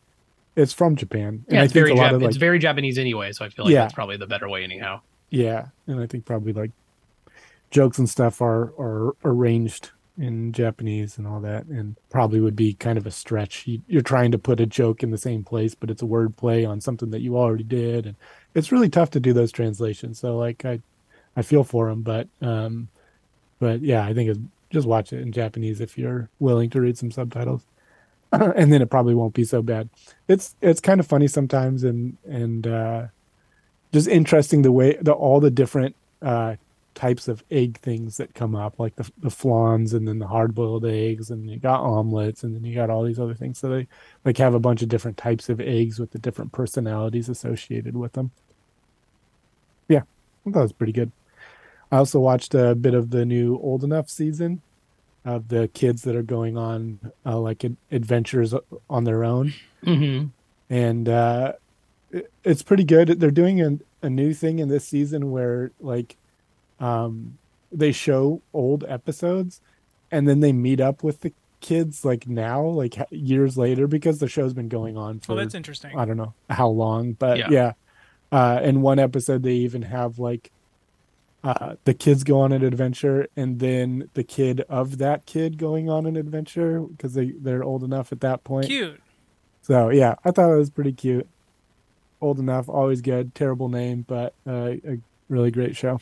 it's from Japan, and Yeah, I it's think very a lot Jap- of like it's very Japanese anyway. So I feel like Yeah. that's probably the better way anyhow. Yeah, and I think probably like jokes and stuff are are arranged in Japanese and all that, and probably would be kind of a stretch. You, you're trying to put a joke in the same place, but it's a word play on something that you already did, and it's really tough to do those translations. So like I, I feel for them, but um, but yeah, I think it's, just watch it in Japanese if you're willing to read some subtitles, and then it probably won't be so bad. It's it's kind of funny sometimes, and and uh, just interesting the way the all the different uh types of egg things that come up like the the flans and then the hard boiled eggs and you got omelets and then you got all these other things. So they like have a bunch of different types of eggs with the different personalities associated with them. Yeah i thought it was pretty good. I also watched a bit of the new old enough season of the kids that are going on uh, like ad- adventures on their own Mm-hmm. and uh it- it's pretty good they're doing a, a new thing in this season where like um they show old episodes and then they meet up with the kids like now like years later because the show's been going on for Oh, that's interesting. i don't know how long but Yeah. yeah, uh in one episode they even have like uh the kids go on an adventure and then the kid of that kid going on an adventure because they they're old enough at that point Cute. so yeah, I thought it was pretty cute. Old enough, always good. Terrible name, but uh, a really great show.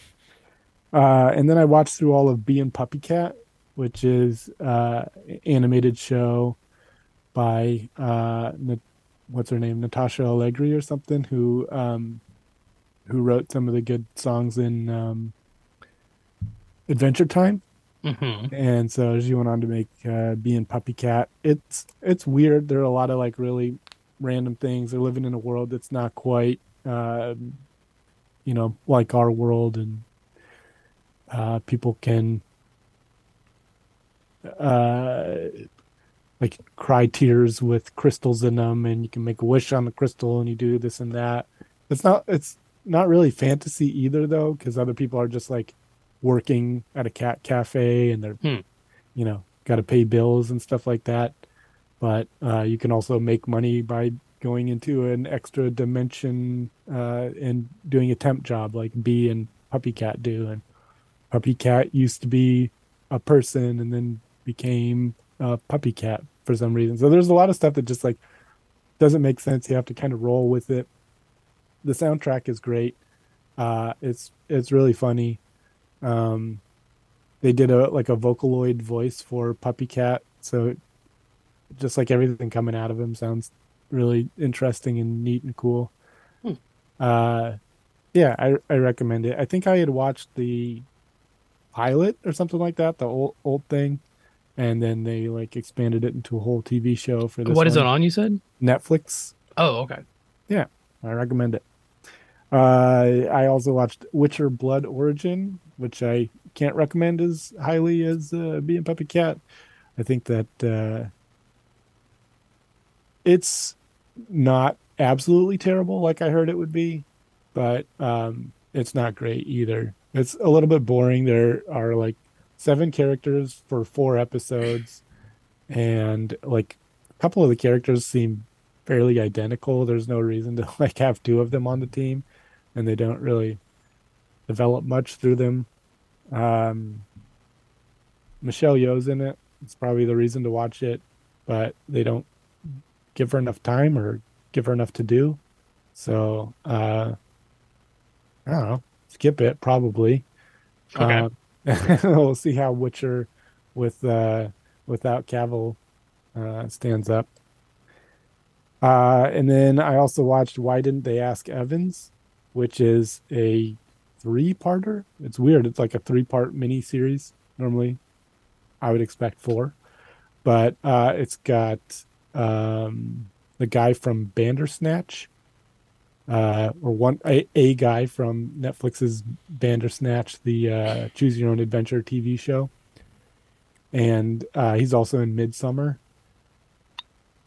Uh, and then I watched through all of Bee and Puppy Cat, which is uh, animated show by uh, what's her name, Natasha Allegri or something, who um, who wrote some of the good songs in um, Adventure Time Mm-hmm. and so she went on to make uh, Bee and Puppy Cat. It's it's weird. There are a lot of like really random things. They're living in a world that's not quite, um, you know, like our world, and uh, people can uh, like cry tears with crystals in them, and you can make a wish on the crystal, and you do this and that. It's not. It's not really fantasy either, though, because other people are just like working at a cat cafe and they're Hmm. you know got to pay bills and stuff like that. But uh, you can also make money by going into an extra dimension uh, and doing a temp job like bee and puppy cat do. And puppy cat used to be a person and then became a puppy cat for some reason. So there's a lot of stuff that just like doesn't make sense. You have to kind of roll with it the soundtrack is great uh, it's it's really funny um, they did a like a vocaloid voice for Puppy Cat, so just like everything coming out of him sounds really interesting and neat and cool. Hmm. Uh, yeah, I I recommend it. I think I had watched the pilot or something like that, the old old thing, and then they like expanded it into a whole TV show for this. What is it on? You said? Netflix. Oh, okay. Yeah, I recommend it. Uh, I also watched Witcher Blood Origin, which I can't recommend as highly as uh, Bee and Puppy Cat. I think that uh, it's not absolutely terrible like I heard it would be, but um, it's not great either. It's a little bit boring. There are like seven characters for four episodes, and like a couple of the characters seem fairly identical. There's no reason to like have two of them on the team, and they don't really develop much through them. Um, Michelle Yeoh's in it. It's probably the reason to watch it, but they don't give her enough time or give her enough to do. So uh, I don't know. Skip it probably. Okay. Um, we'll see how Witcher with uh, without Cavill uh, stands up. Uh, and then I also watched Why Didn't They Ask Evans, which is a three-parter. It's weird. It's like a three-part mini series. Normally, I would expect four, but uh, it's got um, the guy from Bandersnatch, uh, or one a, a guy from Netflix's Bandersnatch, the uh, Choose Your Own Adventure TV show, and uh, he's also in Midsummer.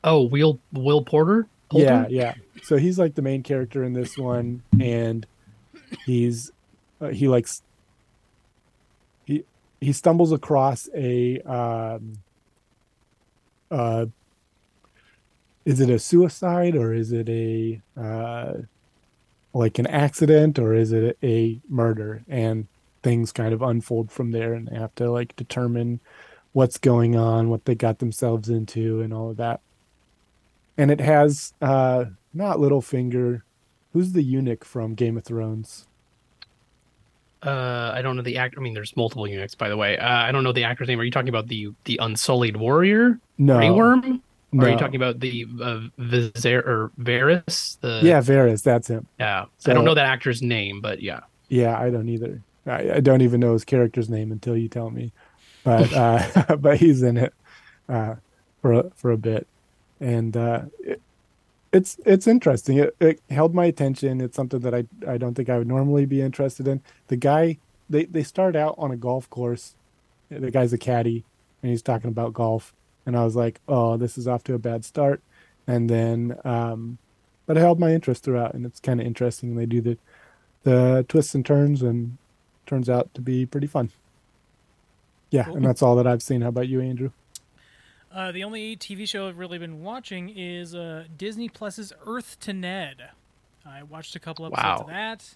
Oh, Will Will Porter. Poulter? Yeah, yeah. So he's like the main character in this one, and he's uh, he likes he he stumbles across a um uh is it a suicide or is it a uh like an accident or is it a murder and things kind of unfold from there and they have to like determine what's going on what they got themselves into and all of that and it has uh not Littlefinger. Who's the eunuch from Game of Thrones? Uh, I don't know the actor. I mean, there's multiple units, by the way. Uh, I don't know the actor's name. Are you talking about the the Unsullied Warrior, No, Grey Worm? Or are you talking about the uh, Viser or Varys? The Yeah, Varys, that's him. yeah. I don't know that actor's name, but yeah. Yeah, I don't either. I, I don't even know his character's name until you tell me. But uh, but he's in it uh, for a, for a bit, and uh, it, it's it's interesting. It, it held my attention. It's something that I I don't think I would normally be interested in. The guy they they start out on a golf course. The guy's a caddy, and he's talking about golf. And I was like, oh, this is off to a bad start. And then, um, but it held my interest throughout, and it's kind of interesting. They do the the twists and turns and turns out to be pretty fun. Yeah, and that's all that I've seen. How about you, Andrew? Uh, the only TV show I've really been watching is uh, Disney Plus's Earth to Ned. I watched a couple episodes Wow. of that.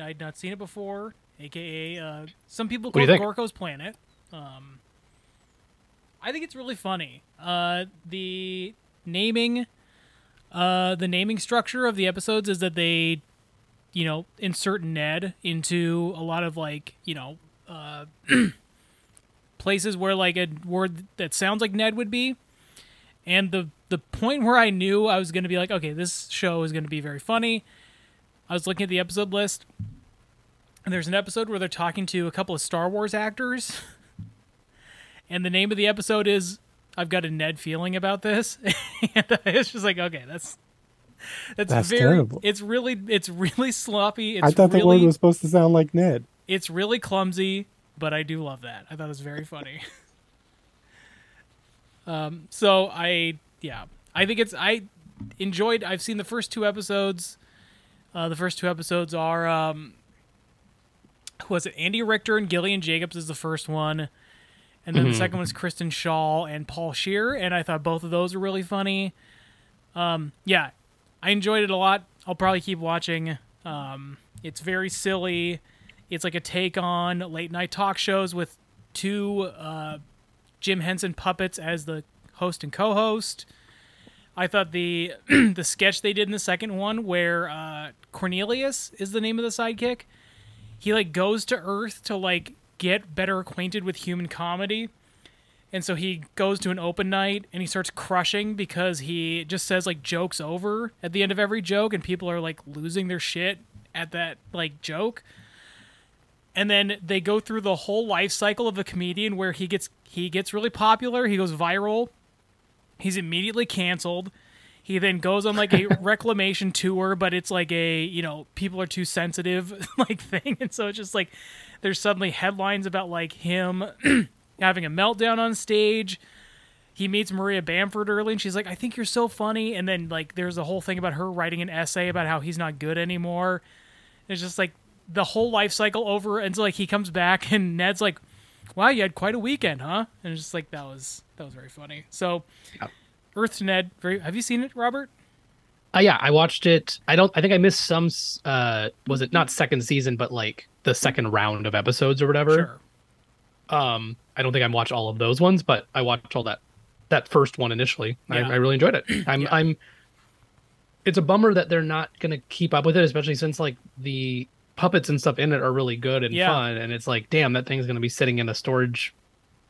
I'd not seen it before, aka uh, some people call it think? Gorko's Planet. Um, I think it's really funny. Uh, the naming, uh, the naming structure of the episodes is that they, you know, insert Ned into a lot of like, you know, uh, places where like a word that sounds like Ned would be. And the the point where I knew I was going to be like, okay, this show is going to be very funny. I was looking at the episode list, and there's an episode where they're talking to a couple of Star Wars actors, and the name of the episode is "I've got a Ned feeling about this," and it's just like, okay, that's that's, That's very, terrible. It's really, it's really sloppy. It's I thought the word was supposed to sound like Ned. it's really clumsy, but I do love that. I thought it was very funny. um, so I, yeah, I think it's I enjoyed. I've seen the first two episodes. Uh, the first two episodes are um, who was it? Andy Richter and Gillian Jacobs is the first one, and then the second one is Kristen Schaal and Paul Scheer, and I thought both of those were really funny. Um, yeah, I enjoyed it a lot. I'll probably keep watching. Um, it's very silly. It's like a take on late night talk shows with two uh, Jim Henson puppets as the host and co-host. I thought the the sketch they did in the second one, where uh, Cornelius is the name of the sidekick, he like goes to Earth to like get better acquainted with human comedy. And so he goes to an open night and he starts crushing because he just says like jokes over at the end of every joke and people are like losing their shit at that like joke. And then they go through the whole life cycle of a comedian where he gets he gets really popular, he goes viral, he's immediately canceled. He then goes on like a reclamation tour, but it's like a you know people are too sensitive like thing, and so it's just like there's suddenly headlines about like him having a meltdown on stage. He meets Maria Bamford early, and she's like, "I think you're so funny." And then like there's a whole thing about her writing an essay about how he's not good anymore. It's just like the whole life cycle over, and so like he comes back, and Ned's like, "Wow, you had quite a weekend, huh?" And it's just like that was that was very funny. So, Earth to Ned, very. Have you seen it, Robert? Uh, yeah, I watched it. I don't. I think I missed some. Uh, was it not second season, but like the second round of episodes or whatever? Sure. Um, I don't think I watched all of those ones, but I watched all that that first one initially. Yeah. I, I really enjoyed it. I'm Yeah. I'm. It's a bummer that they're not gonna keep up with it, especially since like the puppets and stuff in it are really good and Yeah. fun, and it's like, damn, that thing's gonna be sitting in a storage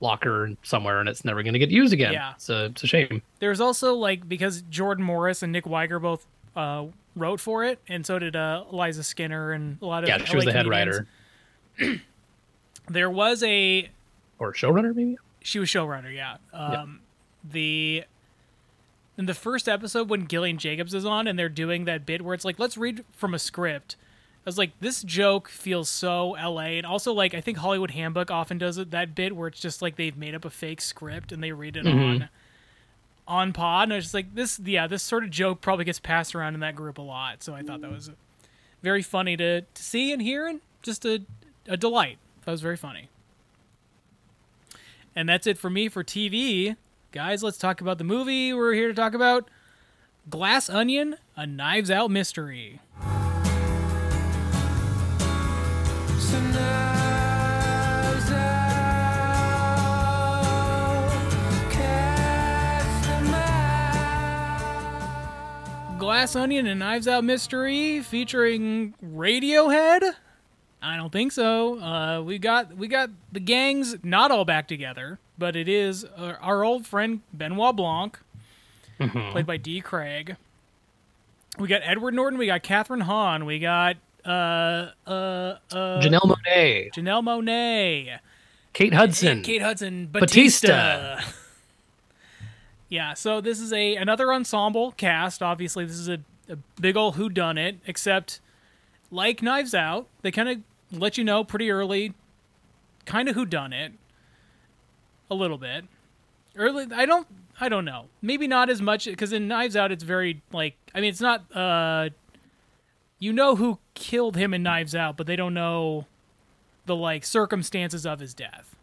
locker somewhere, and it's never gonna get used again. Yeah. it's a it's a shame. There's also like because Jordan Morris and Nick Weiger both uh, wrote for it, and so did uh, Eliza Skinner and a lot of Yeah, she was the head comedians. writer There was a or showrunner, maybe. she was showrunner, yeah. Um, The in the first episode when Gillian Jacobs is on and they're doing that bit where it's like, let's read from a script. I was like, this joke feels so LA, and also like I think Hollywood Handbook often does it that bit where it's just like they've made up a fake script and they read it mm-hmm. on on pod, and I was just like, this yeah, this sort of joke probably gets passed around in that group a lot. So I thought that was very funny to, to see and hear, and just a a delight. That was very funny. And that's it for me for TV. Guys, let's talk about the movie we're here to talk about Glass Onion, a Knives Out mystery. Glass Onion and Knives Out Mystery featuring Radiohead? I don't think so. Uh, we got we got the gangs not all back together, but it is our, our old friend Benoit Blanc, played by D. Craig. We got Edward Norton. We got Kathryn Hahn. We got uh uh uh Janelle Monáe, Janelle Monáe. Kate Hudson, Kate Hudson, Bautista. Bautista. Yeah, so this is a another ensemble cast. Obviously, this is a, a big old who done it. Except, like Knives Out, they kind of let you know pretty early, kind of who done it. A little bit early. I don't. I don't know. Maybe not as much because in Knives Out, it's very like. I mean, it's not. uh You know who killed him in Knives Out, but they don't know the like circumstances of his death.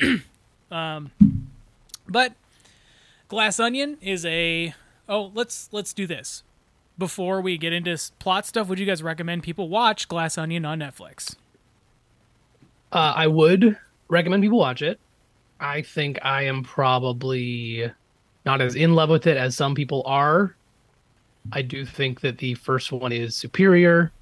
um, but Glass Onion is a oh let's let's do this before we get into plot stuff. Would you guys recommend people watch Glass Onion on Netflix? Uh, I would recommend people watch it. I think I am probably not as in love with it as some people are. I do think that the first one is superior.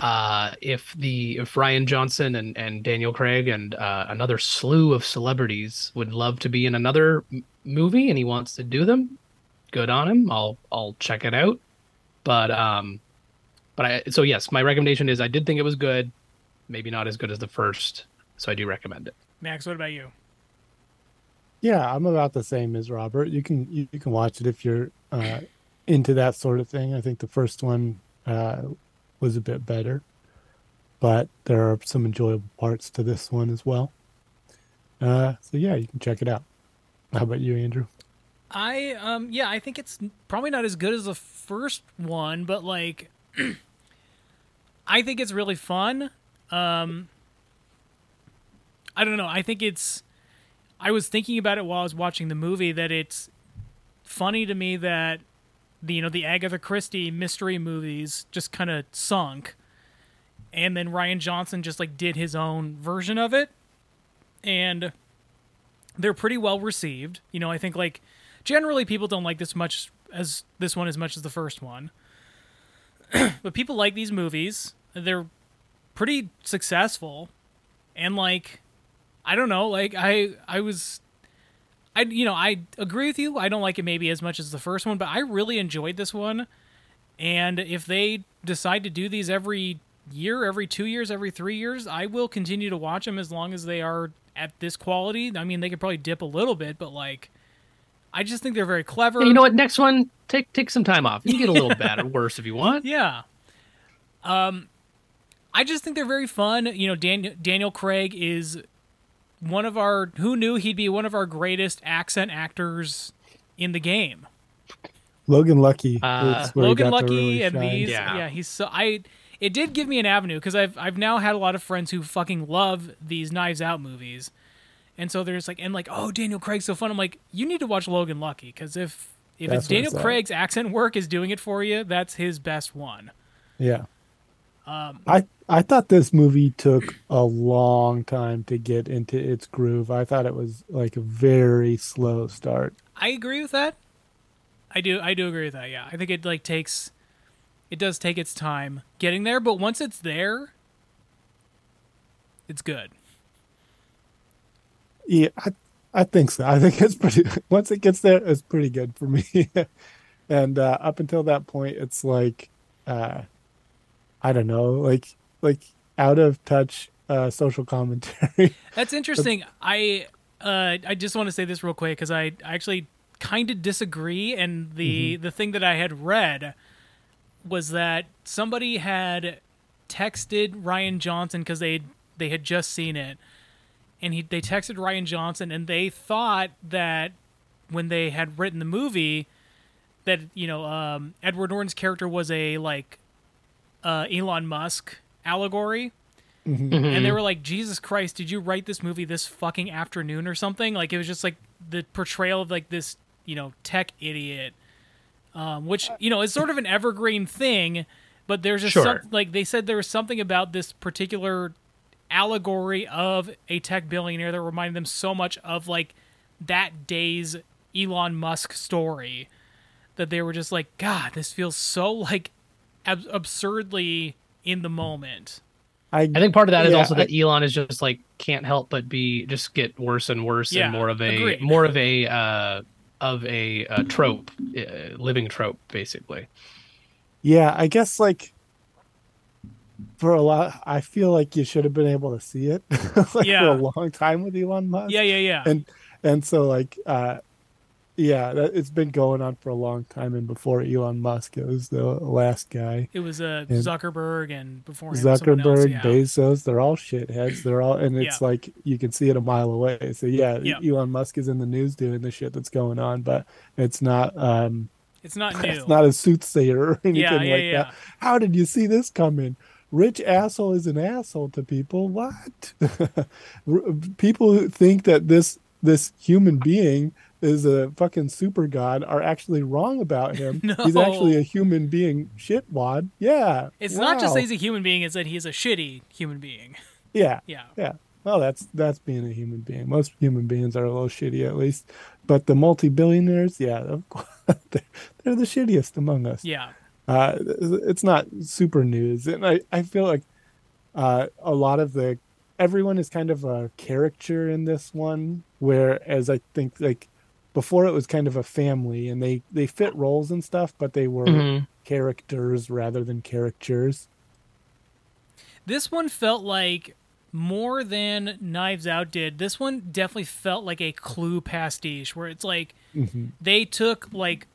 Uh, if the if Rian Johnson and, and Daniel Craig and uh, another slew of celebrities would love to be in another m- movie and he wants to do them, good on him. I'll I'll check it out. But um, but I so yes, my recommendation is I did think it was good maybe not as good as the first, so I do recommend it. Max, what about you? Yeah, I'm about the same as Robert. You can you, you can watch it if you're uh, into that sort of thing. I think the first one uh, was a bit better, but there are some enjoyable parts to this one as well. Uh, so yeah, you can check it out. How about you, Andrew? I um yeah, I think it's probably not as good as the first one, but like I think it's really fun. Um I don't know. I think it's I was thinking about it while I was watching the movie that it's funny to me that the you know the Agatha Christie mystery movies just kind of sunk and then Rian Johnson just like did his own version of it and they're pretty well received. You know, I think like generally people don't like this much as this one as much as the first one. but people like these movies. They're pretty successful. And like I don't know, like I I was I you know, I agree with you. I don't like it maybe as much as the first one, but I really enjoyed this one. And if they decide to do these every year, every 2 years, every 3 years, I will continue to watch them as long as they are at this quality. I mean, they could probably dip a little bit, but like I just think they're very clever. You know what? Next one, take take some time off. You can get a little bad or worse if you want. Yeah. Um, I just think they're very fun. You know, Dan- Daniel Craig is one of our. Who knew he'd be one of our greatest accent actors in the game? Logan Lucky. Uh, is where he Logan Lucky really and shine. these. Yeah. Yeah. he's so. I. It did give me an avenue because I've I've now had a lot of friends who fucking love these Knives Out movies, and so there's like and like oh Daniel Craig's so fun. I'm like you need to watch Logan Lucky because if if That's it's Daniel it's. Craig's accent work is doing it for you, that's his best one. Yeah. Um, I I thought this movie took a long time to get into its groove. I thought it was like a very slow start. I agree with that. I do. I do agree with that. Yeah, I think it like takes, it does take its time getting there, but once it's there, it's good. Yeah, I I think so. I think it's pretty. Once it gets there, it's pretty good for me. and uh, up until that point, it's like, uh, I don't know, like like out of touch uh, social commentary. That's interesting. I uh, I just want to say this real quick because I, I actually kind of disagree, and the the thing that I had read was that somebody had texted Rian Johnson because they they had just seen it, and he they texted Rian Johnson, and they thought that when they had written the movie that you know um, Edward Norton's character was a like uh, Elon Musk allegory and they were like, Jesus Christ, did you write this movie this fucking afternoon or something? Like it was just like the portrayal of like this, you know, tech idiot, um, which you know is sort of an evergreen thing. But there's just Sure. some, like they said there was something about this particular allegory of a tech billionaire that reminded them so much of like that day's Elon Musk story that they were just like, God, this feels so like ab- absurdly in the moment. I I think part of that is Yeah, also I- that Elon is just like can't help but be just get worse and worse Yeah, and more of a agreed. more of a uh, of a uh, trope, uh, living trope, basically. Yeah, I guess like for a lot, I feel like you should have been able to see it like Yeah. for a long time with Elon Musk. Yeah, yeah, yeah. and and so like uh yeah that, it's been going on for a long time and before elon musk it was the last guy It was uh, And- Zuckerberg and before him, zuckerberg yeah. bezos they're all shitheads they're all and it's Yeah. like you can see it a mile away so yeah, Yeah. elon musk is in the news doing the shit that's going on but it's not um It's not new. it's not a soothsayer or anything like that how did you see this coming rich asshole is an asshole to people what people think that this this human being is a fucking super god are actually wrong about him. He's actually a human being shitwad yeah. It's not just wow. that he's a human being; it's that he's a shitty human being. yeah. Yeah, yeah. Well that's that's being a human being. Most human beings are a little shitty at least. But the multi-billionaires yeah of course they're, they're the shittiest among us. Yeah, uh, it's not super news, and I, I feel like uh, a lot of the everyone is kind of a caricature in this one, whereas I think like before it was kind of a family, and they they fit roles and stuff, but they were Mhm. characters rather than caricatures. this one felt like more than Knives Out did. This one definitely felt like a Clue pastiche, where it's like they took like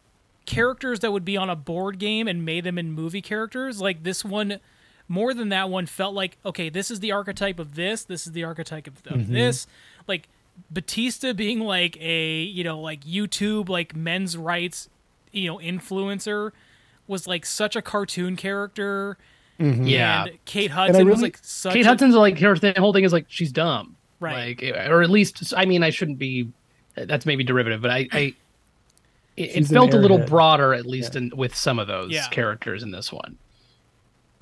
characters that would be on a board game and made them in movie characters. Like this one, more than that one, felt like okay, this is the archetype of this. This is the archetype of, of this. Like Bautista being like a you know like YouTube like men's rights you know influencer was like such a cartoon character. Yeah. And Kate Hudson was really- like such Kate a, Hudson's like her thing, whole thing is like she's dumb, Right. Like, or at least I mean, I shouldn't be. That's maybe derivative, but I, I it, it felt a little broader, at least in, with some of those Yeah. characters in this one.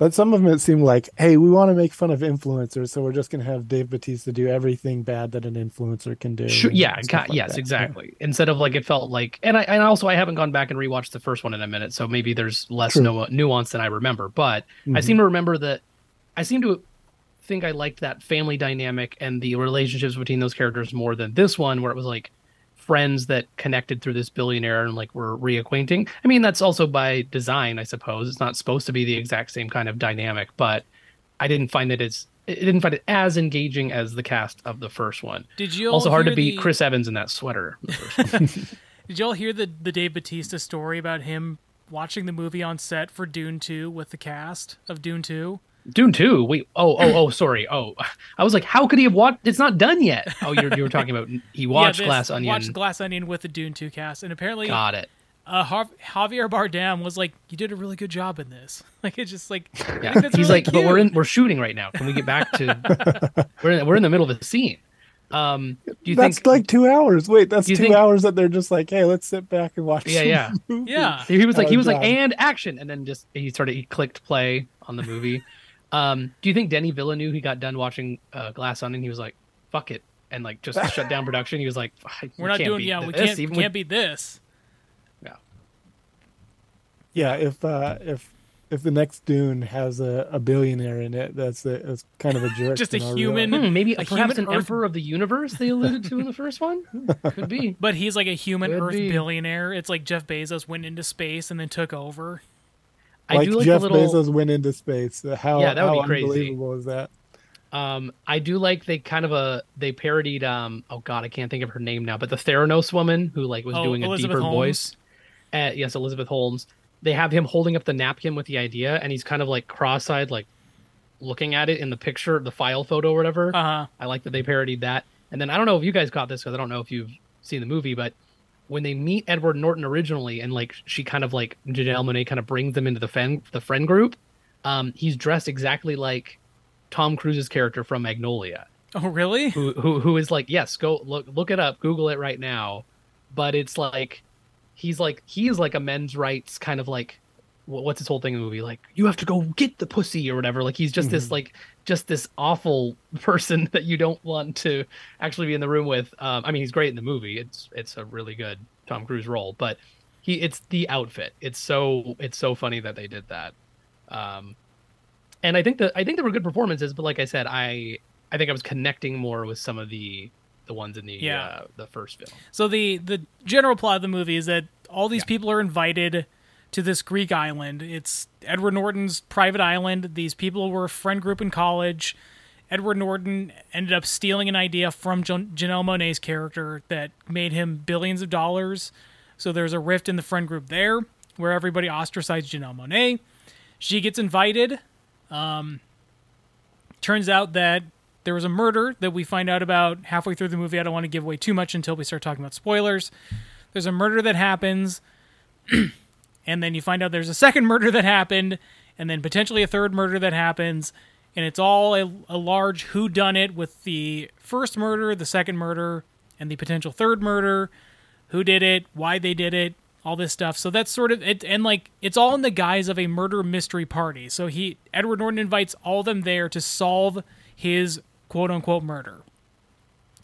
But some of them it seemed like, hey, we want to make fun of influencers, so we're just gonna have Dave Bautista do everything bad that an influencer can do. Sure, yeah, ca- like yes, that. exactly. Instead of like it felt like, and I and also I haven't gone back and rewatched the first one in a minute, so maybe there's less nu- nuance than I remember. But I Mhm. seem to remember that I seem to think I liked that family dynamic and the relationships between those characters more than this one, where it was like friends that connected through this billionaire and like were reacquainting. I mean, that's also by design, I suppose. It's not supposed to be the exact same kind of dynamic, but I didn't find it as I didn't find it as engaging as the cast of the first one. Did you also hard to beat the- Chris Evans in that sweater. in the first one. Did y'all hear the the Dave Bautista story about him watching the movie on set for Dune 2 with the cast of Dune 2? Dune 2. Wait. Oh, oh, oh, sorry. Oh, I was like, how could he have watched? It's not done yet. Oh, you're, you were talking about he watched this- Glass Onion. Watched Glass Onion with the Dune 2 cast, and apparently Got it. uh, Javier Bardem was like, "You did a really good job in this." Like it's just like, Yeah. think He's really like, but we're in we're shooting right now. Can we get back to we're in, we're in the middle of the scene. Um, do you that's think like two hours. Wait, that's two think- hours that they're just like, hey, let's sit back and watch. Yeah, some yeah. movie. Yeah. he was like he Oh, was like and action and then just he started he clicked play on the movie. Um, do you think Denny Villeneuve he got done watching uh, Glass Onion he was like fuck it and like just shut down production. He was like We're not doing. beat Yeah, we can't. even can't with- beat this. Yeah. Yeah, if uh, if if the next Dune has a, a billionaire in it, that's a, that's kind of a jerk. Just a in our real human- Hmm, maybe A perhaps human an Earth- emperor of the universe they alluded to in the first one. Could be. But he's like a human Could Earth be. billionaire. It's like Jeff Bezos went into space and then took over. I like do like Jeff little. Bezos went into space. How Yeah, that would how be crazy. unbelievable is that? Um, I do like they kind of a they parodied. Um, oh God, I can't think of her name now, but the Theranos woman who like was Oh, doing a deeper Holmes. voice. Uh, yes, Elizabeth Holmes. They have him holding up the napkin with the idea, and he's kind of like cross-eyed, like looking at it in the picture, the file photo or whatever. Uh huh. I like that they parodied that. And then I don't know if you guys caught this because I don't know if you've seen the movie, but when they meet Edward Norton originally, and like she kind of like Janelle Monáe kind of brings them into the friend the friend group, um, he's dressed exactly like Tom Cruise's character from Magnolia, Oh, really? who who who is like yes, go look look it up, Google it right now, but it's like he's like he is like a men's rights kind of like what's his whole thing in the movie? Like you have to go get the pussy or whatever. Like he's just this like just this awful person that you don't want to actually be in the room with. Um i mean he's great in the movie. It's it's a really good tom cruise role but he it's the outfit. It's so it's so funny that they did that. Um and i think that i think there were good performances but like i said i i think i was connecting more with some of the the ones in the Yeah. uh, the first film. So the the general plot of the movie is that all these people are invited to this Greek island. It's Edward Norton's private island. These people were a friend group in college. Edward Norton ended up stealing an idea from Jan- Janelle Monáe's character that made him billions of dollars. So there's a rift in the friend group there where everybody ostracized Janelle Monáe. She gets invited. Um, turns out that there was a murder that we find out about halfway through the movie. I don't want to give away too much until we start talking about spoilers. There's a murder that happens, and then you find out there's a second murder that happened, and then potentially a third murder that happens, and it's all a, a large who done it with the first murder, the second murder, and the potential third murder, who did it, why they did it, all this stuff. So that's sort of it, and like it's all in the guise of a murder mystery party. So he Edward Norton invites all of them there to solve his quote unquote murder.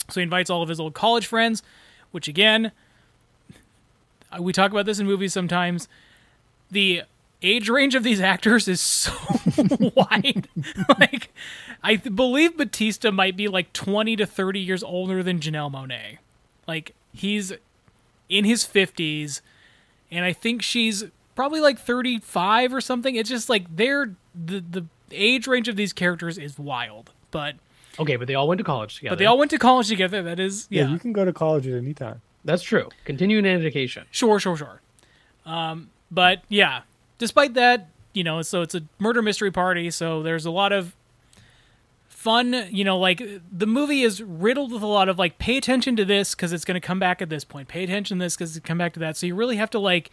So he invites all of his old college friends, which again, we talk about this in movies sometimes. The age range of these actors is so wide. like, I th- believe Bautista might be like 20 to 30 years older than Janelle Monáe. Like, he's in his 50s, and I think she's probably like 35 or something. It's just like they're the the age range of these characters is wild. But okay but they all went to college together but they all went to college together. That is Yeah, yeah. you can go to college at any time. that's true continuing education Sure, sure, sure. Um, but yeah, despite that, you know, so it's a murder mystery party, so there's a lot of fun, you know, like the movie is riddled with a lot of like pay attention to this because it's going to come back at this point. Pay attention to this because it's come back to that. So you really have to like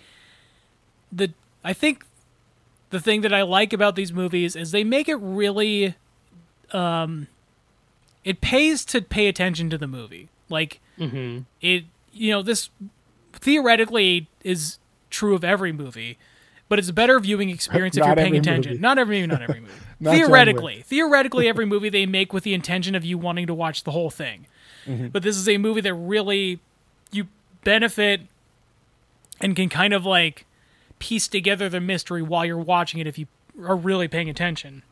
the I think the thing that I like about these movies is they make it really um it pays to pay attention to the movie. Like it you know, this theoretically is true of every movie, but it's a better viewing experience if you're paying attention. movie. Not every movie, not every movie. Not theoretically, theoretically, every movie they make with the intention of you wanting to watch the whole thing. Mm-hmm. But this is a movie that really you benefit and can kind of like piece together the mystery while you're watching it if you are really paying attention.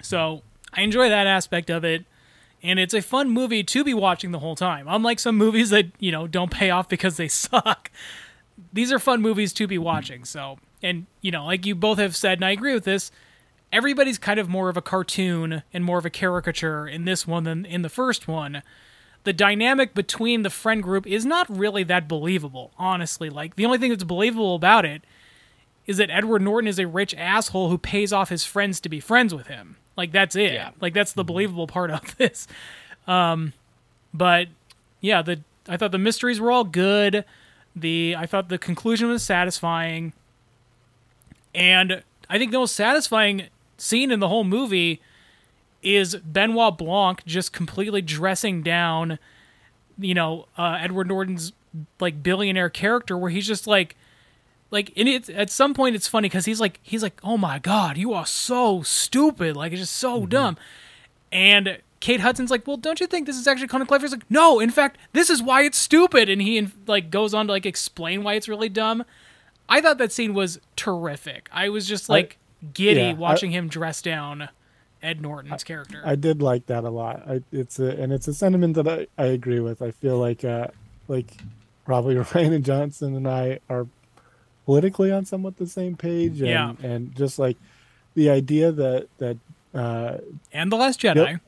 So I enjoy that aspect of it. And it's a fun movie to be watching the whole time. Unlike some movies that, you know, don't pay off because they suck. These are fun movies to be watching. So, and, you know, like you both have said, and I agree with this, everybody's kind of more of a cartoon and more of a caricature in this one than in the first one. the dynamic between the friend group is not really that believable, honestly. Like the only thing that's believable about it is that Edward Norton is a rich asshole who pays off his friends to be friends with him. Like that's it. Yeah. Like that's the believable part of this. Um but yeah, the I thought the mysteries were all good. The I thought the conclusion was satisfying. And I think the most satisfying scene in the whole movie is Benoit Blanc just completely dressing down, you know, uh, Edward Norton's like billionaire character, where he's just like, like, and it's at some point it's funny because he's like, he's like, oh my god, you are so stupid, like it's just so dumb, and Kate Hudson's like, well, don't you think this is actually kind of clever? He's like, no, in fact, this is why it's stupid, and he like goes on to like explain why it's really dumb. I thought that scene was terrific. I was just like giddy yeah, I- watching him dress down Ed Norton's character. I did like that a lot. I, it's a, and it's a sentiment that I, I agree with. I feel like uh, like probably Ryan and Johnson and I are politically on somewhat the same page. And, Yeah. and just like the idea that that uh, and the Last Jedi.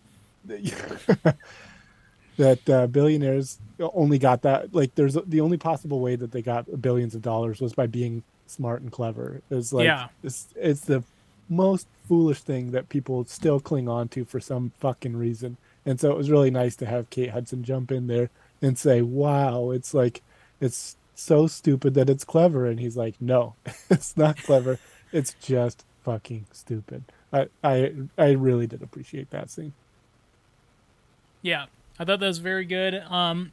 that uh, billionaires only got that like there's the only possible way that they got billions of dollars was by being smart and clever. It's like Yeah. it's it's the most foolish thing that people still cling on to for some fucking reason. And so it was really nice to have Kate Hudson jump in there and say, "Wow, it's like it's so stupid that it's clever." And he's like, "No, it's not clever. It's just fucking stupid." I I I really did appreciate that scene. Yeah, I thought that was very good. Um,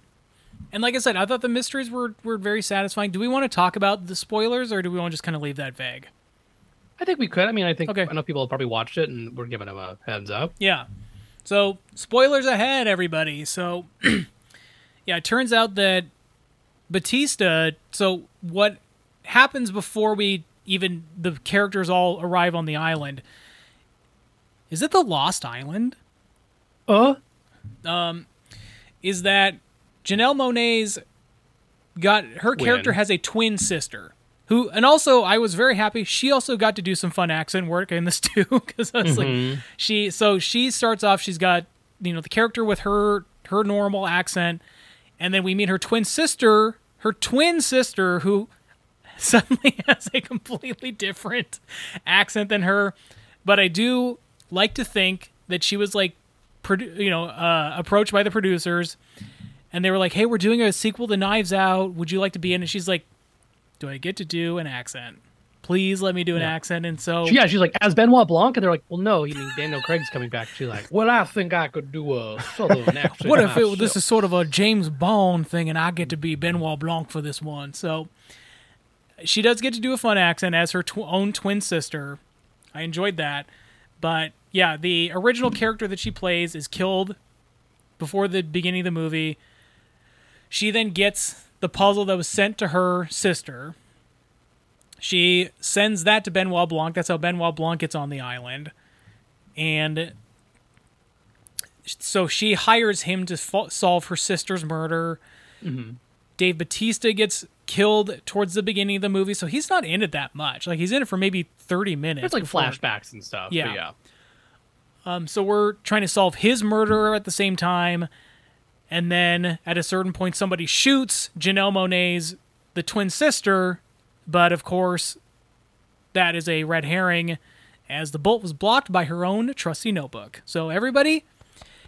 and like I said, I thought the mysteries were were very satisfying. Do we want to talk about the spoilers, or do we want to just kind of leave that vague? I think we could. I mean, I think Okay. I know people have probably watched it and we're giving them a heads up. Yeah. So spoilers ahead, everybody. So yeah, it turns out that Bautista. So what happens before we even the characters all arrive on the island? Is it the Lost Island? Uh, Um, is that Janelle Monáe's got her character Win. has a twin sister who, and also I was very happy she also got to do some fun accent work in this too because I was like mm-hmm. she so she starts off she's got you know the character with her her normal accent and then we meet her twin sister her twin sister who suddenly has a completely different accent than her but I do like to think that she was like produ- you know uh, approached by the producers and they were like hey we're doing a sequel to knives out. Would you like to be in and she's like do i get to do an accent? Please let me do an accent. And so yeah, she's like, as Benoit Blanc, and they're like, well, no, you mean Daniel Craig's coming back. She's like, well, I think I could do a southern accent. what if it, this is sort of a james bond thing and i get to be benoit blanc for this one. So she does get to do a fun accent as her tw- own twin sister. I enjoyed that. But yeah the original character that she plays is killed before the beginning of the movie she then gets the puzzle that was sent to her sister she sends that to benoit blanc that's how benoit blanc gets on the island and so she hires him to fo- solve her sister's murder. Mm-hmm. Dave Bautista gets killed towards the beginning of the movie, so he's not in it that much. Like he's in it for maybe thirty minutes. It's like before- flashbacks and stuff. but Yeah. yeah. Um, so we're trying to solve his murder at the same time, and then at a certain point, somebody shoots Janelle Monáe's the twin sister, but of course, that is a red herring, as the bolt was blocked by her own trusty notebook. So everybody,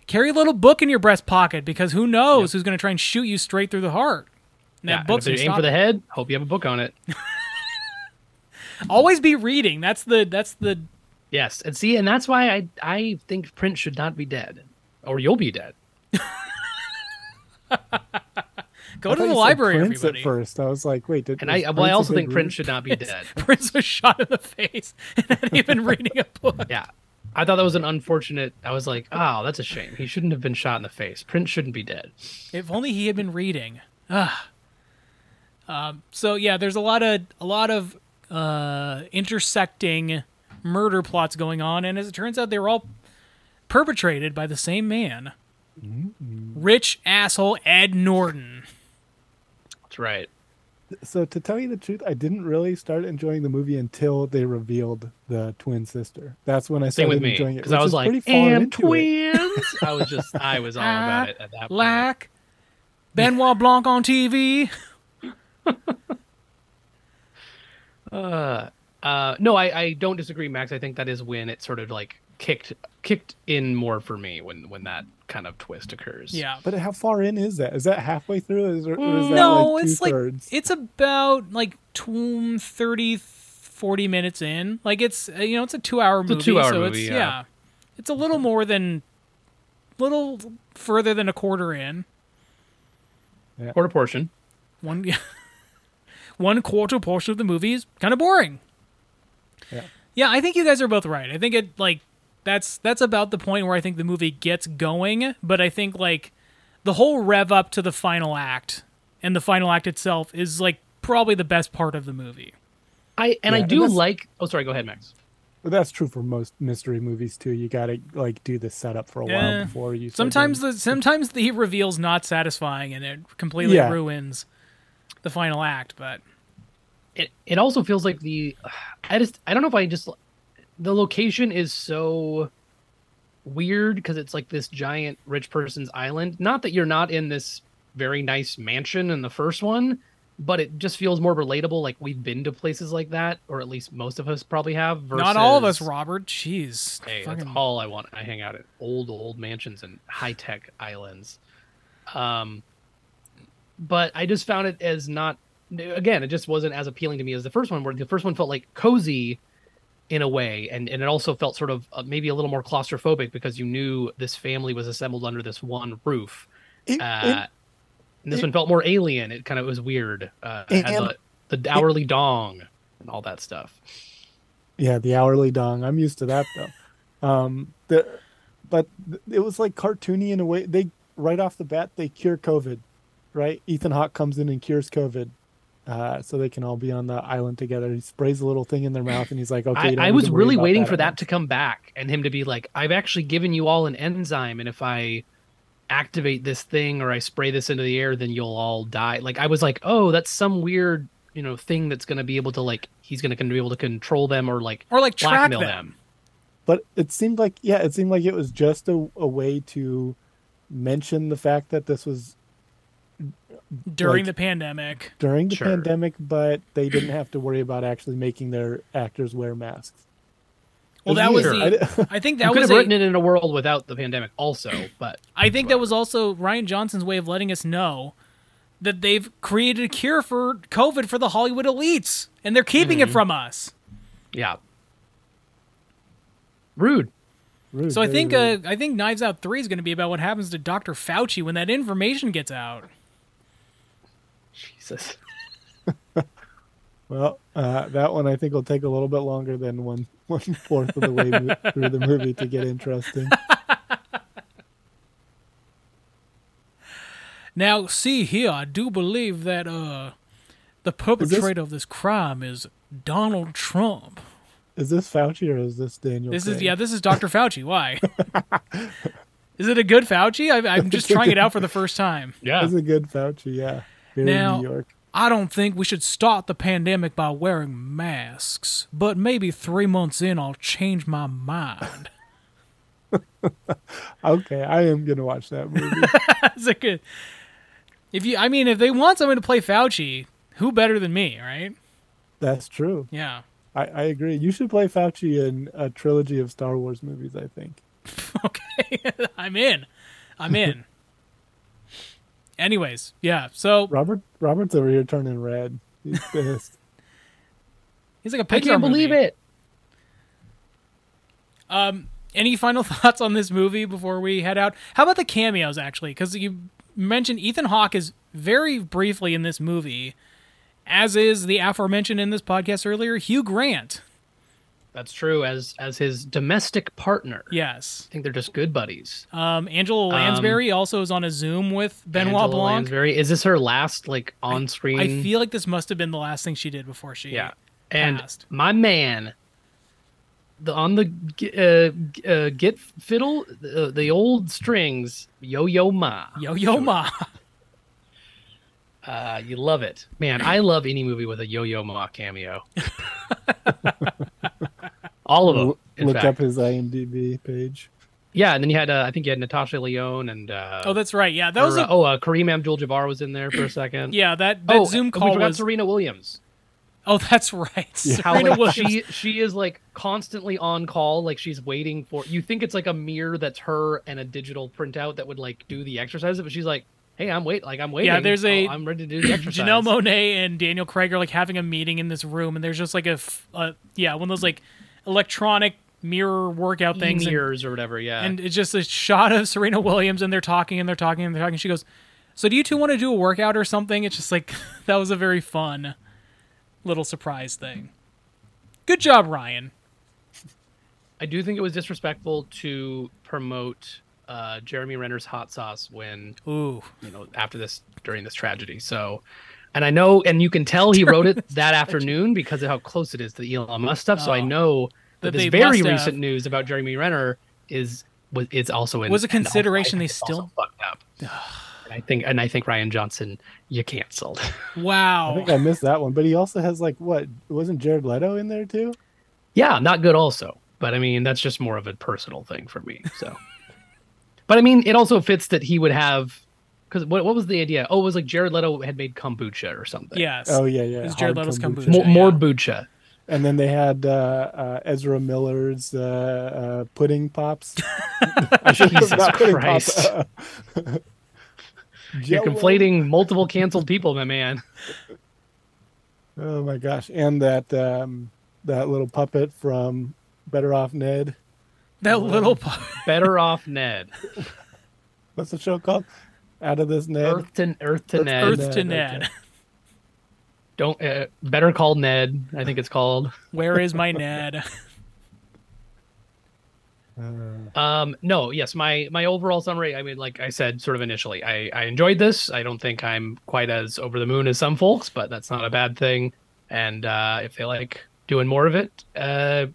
carry a little book in your breast pocket because who knows who's going to try and shoot you straight through the heart. And Yeah, that and if aim for the head, hope you have a book on it. Always be reading. That's the that's the Yes, and see, and that's why I I think Prince should not be dead, or you'll be dead. go I to the library, Prince everybody. At first, I was like, wait, did And I well, I also think Prince read? should not be dead. Prince was shot in the face and not even reading a book. Yeah. I thought that was an unfortunate. I was like, oh, that's a shame. He shouldn't have been shot in the face. Prince shouldn't be dead. If only he had been reading. Ah. Um, so yeah, there's a lot of a lot of uh, intersecting murder plots going on, and as it turns out, they were all perpetrated by the same man, rich asshole Ed Norton. That's right. So to tell you the truth, I didn't really start enjoying the movie until they revealed the twin sister. That's when I started with me enjoying it. because I was like, pretty and twins. I was just, I was all about it at that point. Like Benoit Blanc on TV. Uh, uh, no, I, I don't disagree, Max. I think that is when it sort of like kicked kicked in more for me when when that kind of twist occurs. Yeah. But how far in is that? Is that halfway through? Is, or, or is that no, like it's like two-thirds? it's about like tw- 30 40 minutes in. Like it's uh, you know, it's a 2-hour a movie, two-hour so movie, it's yeah. It's a little more than little further than a quarter in. quarter portion. One one quarter portion of the movie is kind of boring. Yeah. Yeah, I think you guys are both right. I think it like that's that's about the point where I think the movie gets going, but I think like the whole rev up to the final act and the final act itself is like probably the best part of the movie. I and I Yeah, and do that's- like. Oh, sorry. Go ahead, Max. But that's true for most mystery movies too. You got to like do the setup for a Yeah. while before you. Sometimes doing- the sometimes the reveal's not satisfying and it completely Yeah. ruins the final act, but It it also feels like the. I just I don't know if I just the location is so weird because it's like this giant rich person's island. Not that you're not in this very nice mansion in the first one, but it just feels more relatable. Like we've been to places like that, or at least most of us probably have. Versus, not all of us, Robert. Jeez. Hey, Fucking- that's all I want. I hang out at old, old mansions and high tech islands. Um, but I just found it as not. Again, it just wasn't as appealing to me as the first one. Where the first one felt like cozy, in a way, and and it also felt sort of uh, maybe a little more claustrophobic because you knew this family was assembled under this one roof. It- Uh, it- and this it- one felt more alien. It kind of was weird. Uh, had the, the hourly dong and all that stuff. Yeah, the hourly dong. I'm used to that though. Um, the but it was like cartoony in a way. They right off the bat they cure COVID, right? Ethan Hawke comes in and cures COVID, uh, so they can all be on the island together. He sprays a little thing in their mouth and he's like, "Okay." I, I was really about waiting for that to come back and him to be like, I've actually given you all an enzyme, and if I activate this thing or I spray this into the air, then you'll all die. Like I was like, oh, that's some weird, you know, thing that's gonna be able to like he's gonna be able to control them or like or like track blackmail them. them. But it seemed like yeah, it seemed like it was just a, a way to mention the fact that this was during Like- the pandemic. during the Sure. pandemic, but they didn't have to worry about actually making their actors wear masks. Well, that was. The, I think You that could was have a, written it in a world without the pandemic, also, but I think that was also Rian Johnson's way of letting us know that they've created a cure for COVID for the Hollywood elites, and they're keeping Mm-hmm. it from us. yeah, rude. Rude, So I think rude. uh, I think Knives Out Three is going to be about what happens to Dr. Fauci when that information gets out. Jesus. Well, uh, that one I think will take a little bit longer than one one fourth of the way mo- through the movie to get interesting. Now, see here, I do believe that uh, the perpetrator of this crime is Donald Trump. Is this Fauci or is this Daniel? This is yeah, this is Dr. Fauci. Why? is it a good Fauci? I, I'm just trying it out for the first time. Yeah, That's a good Fauci. Yeah, very Now- New York. I don't think we should start the pandemic by wearing masks, but maybe three months in, I'll change my mind. Okay, I am gonna watch that movie. That's a good. If you, I mean, if they want someone to play Fauci, who better than me, right? That's true. Yeah. I, I agree. You should play Fauci in a trilogy of Star Wars movies. I think. Okay, I'm in. I'm in. Anyways, yeah. So Robert Robert's over here turning red. He's pissed. he's like a Pixar I can't believe movie. it. Um, any final thoughts on this movie before we head out? How about the cameos, actually? Because you mentioned Ethan Hawke is very briefly in this movie, as is the aforementioned in this podcast earlier, Hugh Grant. That's true. As as his domestic partner, Yes. I think they're just good buddies. Um, Angela Lansbury also is on a Zoom with Benoit Angela Blanc. Lansbury. Is this her last like on screen? I feel like this must have been the last thing she did before she. yeah. And passed. my man, the on the uh, uh, get fiddle, uh, the old strings, Yo Yo Ma. Yo Yo Ma. Uh, you love it, man. I love any movie with a Yo-Yo Ma cameo. All of them. In Look fact. up his IMDb page. Yeah, and then you had uh, I think you had Natasha Lyonne and uh, Oh, that's right. Yeah, that or, was a uh, oh uh, Kareem Abdul-Jabbar was in there for a second. yeah that that oh, Zoom call we forgot was. Serena Williams. Oh, that's right. How Serena like, Williams. she she is like constantly on call, like she's waiting for. You think it's like a mirror that's her and a digital printout that would like do the exercises, but she's like, "Hey, I'm wait, like I'm waiting. Yeah, there's a- Oh, I'm ready to do the exercise." Janelle Monáe and Daniel Craig are like having a meeting in this room, and there's just like a, f- uh, yeah, one of those like electronic mirror workout things, and, mirrors or whatever. Yeah, and it's just a shot of Serena Williams, and they're talking and they're talking and they're talking. She goes, "So do you two want to do a workout or something?" It's just like that was a very fun little surprise thing. Good job, Rian. I do think it was disrespectful to promote uh, Jeremy Renner's hot sauce when Ooh, you know after this during this tragedy. So, and I know, and you can tell he wrote it that afternoon because of how close it is to the Elon Musk stuff. So I Oh. know That that, this very must have- recent news about Jeremy Renner is was is also in Was a consideration they still- fucked up. and I think and I think Rian Johnson you canceled. wow. I think I missed that one, but he also has like what? Wasn't Jared Leto in there too? yeah, not good also. But I mean that's just more of a personal thing for me. So, but I mean it also fits that he would have. Because what, what was the idea? Oh, it was like Jared Leto had made kombucha or something. yes. Oh yeah, yeah. It's Jared hard Leto's kombucha. more, Yeah. more bucha. And then they had uh, uh, Ezra Miller's uh, uh, pudding pops. I should have Jesus not pudding Christ. Pops. You're Jell-O. conflating multiple canceled people, my man. Oh my gosh! And that um, that little puppet from Better Off Ned. that little. pu- Better off Ned. What's the show called? Out of this Ned. Earth to Earth to Earth- Ned. Earth to Ned, Ned. Don't uh, better call Ned. I think it's called. Where is my Ned? Um, no, yes, my my overall summary. I mean, like I said, sort of initially, I I enjoyed this. I don't think I'm quite as over the moon as some folks, but that's not a bad thing. And uh, if they like doing more of it, uh,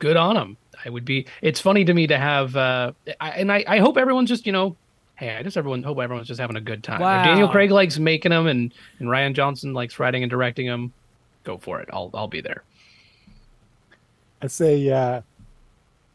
good on them. I would be. It's funny to me to have, uh, I, and I I hope everyone's just you know. Hey, I just everyone hope everyone's just having a good time. If Daniel Craig likes making them, and and Rian Johnson likes writing and directing them. Go for it. I'll I'll be there. I say, uh,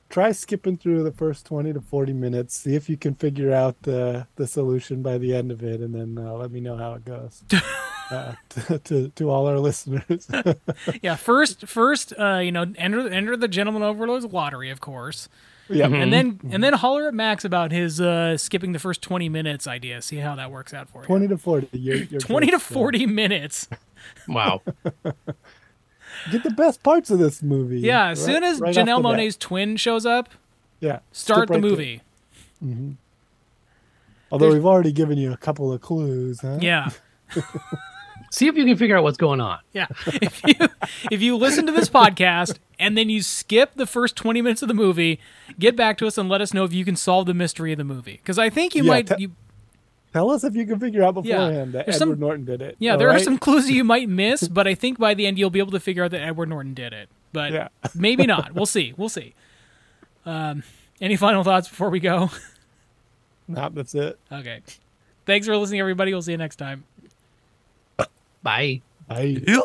try skipping through the first twenty to forty minutes. See if you can figure out the the solution by the end of it, and then uh, let me know how it goes. uh, to, to to all our listeners. yeah, first, first, uh, you know, enter enter the Gentleman Overlord's lottery, of course, yeah, mm-hmm. and then and mm-hmm. then holler at Max about his uh, skipping the first twenty minutes idea. See how that works out for you. twenty to forty. You're, you're Twenty to good. forty minutes. Wow. Get the best parts of this movie. Yeah, as right- soon as right off the Janelle bat. Monáe's twin shows up, yeah, start skip the right to it. movie. Mm-hmm. Although There's- we've already given you a couple of clues, huh? Yeah. See if you can figure out what's going on. Yeah. If you if you listen to this podcast and then you skip the first 20 minutes of the movie, get back to us and let us know if you can solve the mystery of the movie. Cuz I think you Yeah, might te- you, Tell us if you can figure out beforehand that Edward some- Norton did it. Yeah, all there are some clues that you might miss, but I think by the end you'll be able to figure out that Edward Norton did it. But Yeah. maybe not. We'll see. We'll see. Um any final thoughts before we go? Nah, that's it. Okay. Thanks for listening everybody. We'll see you next time. Bye. I. Yeah.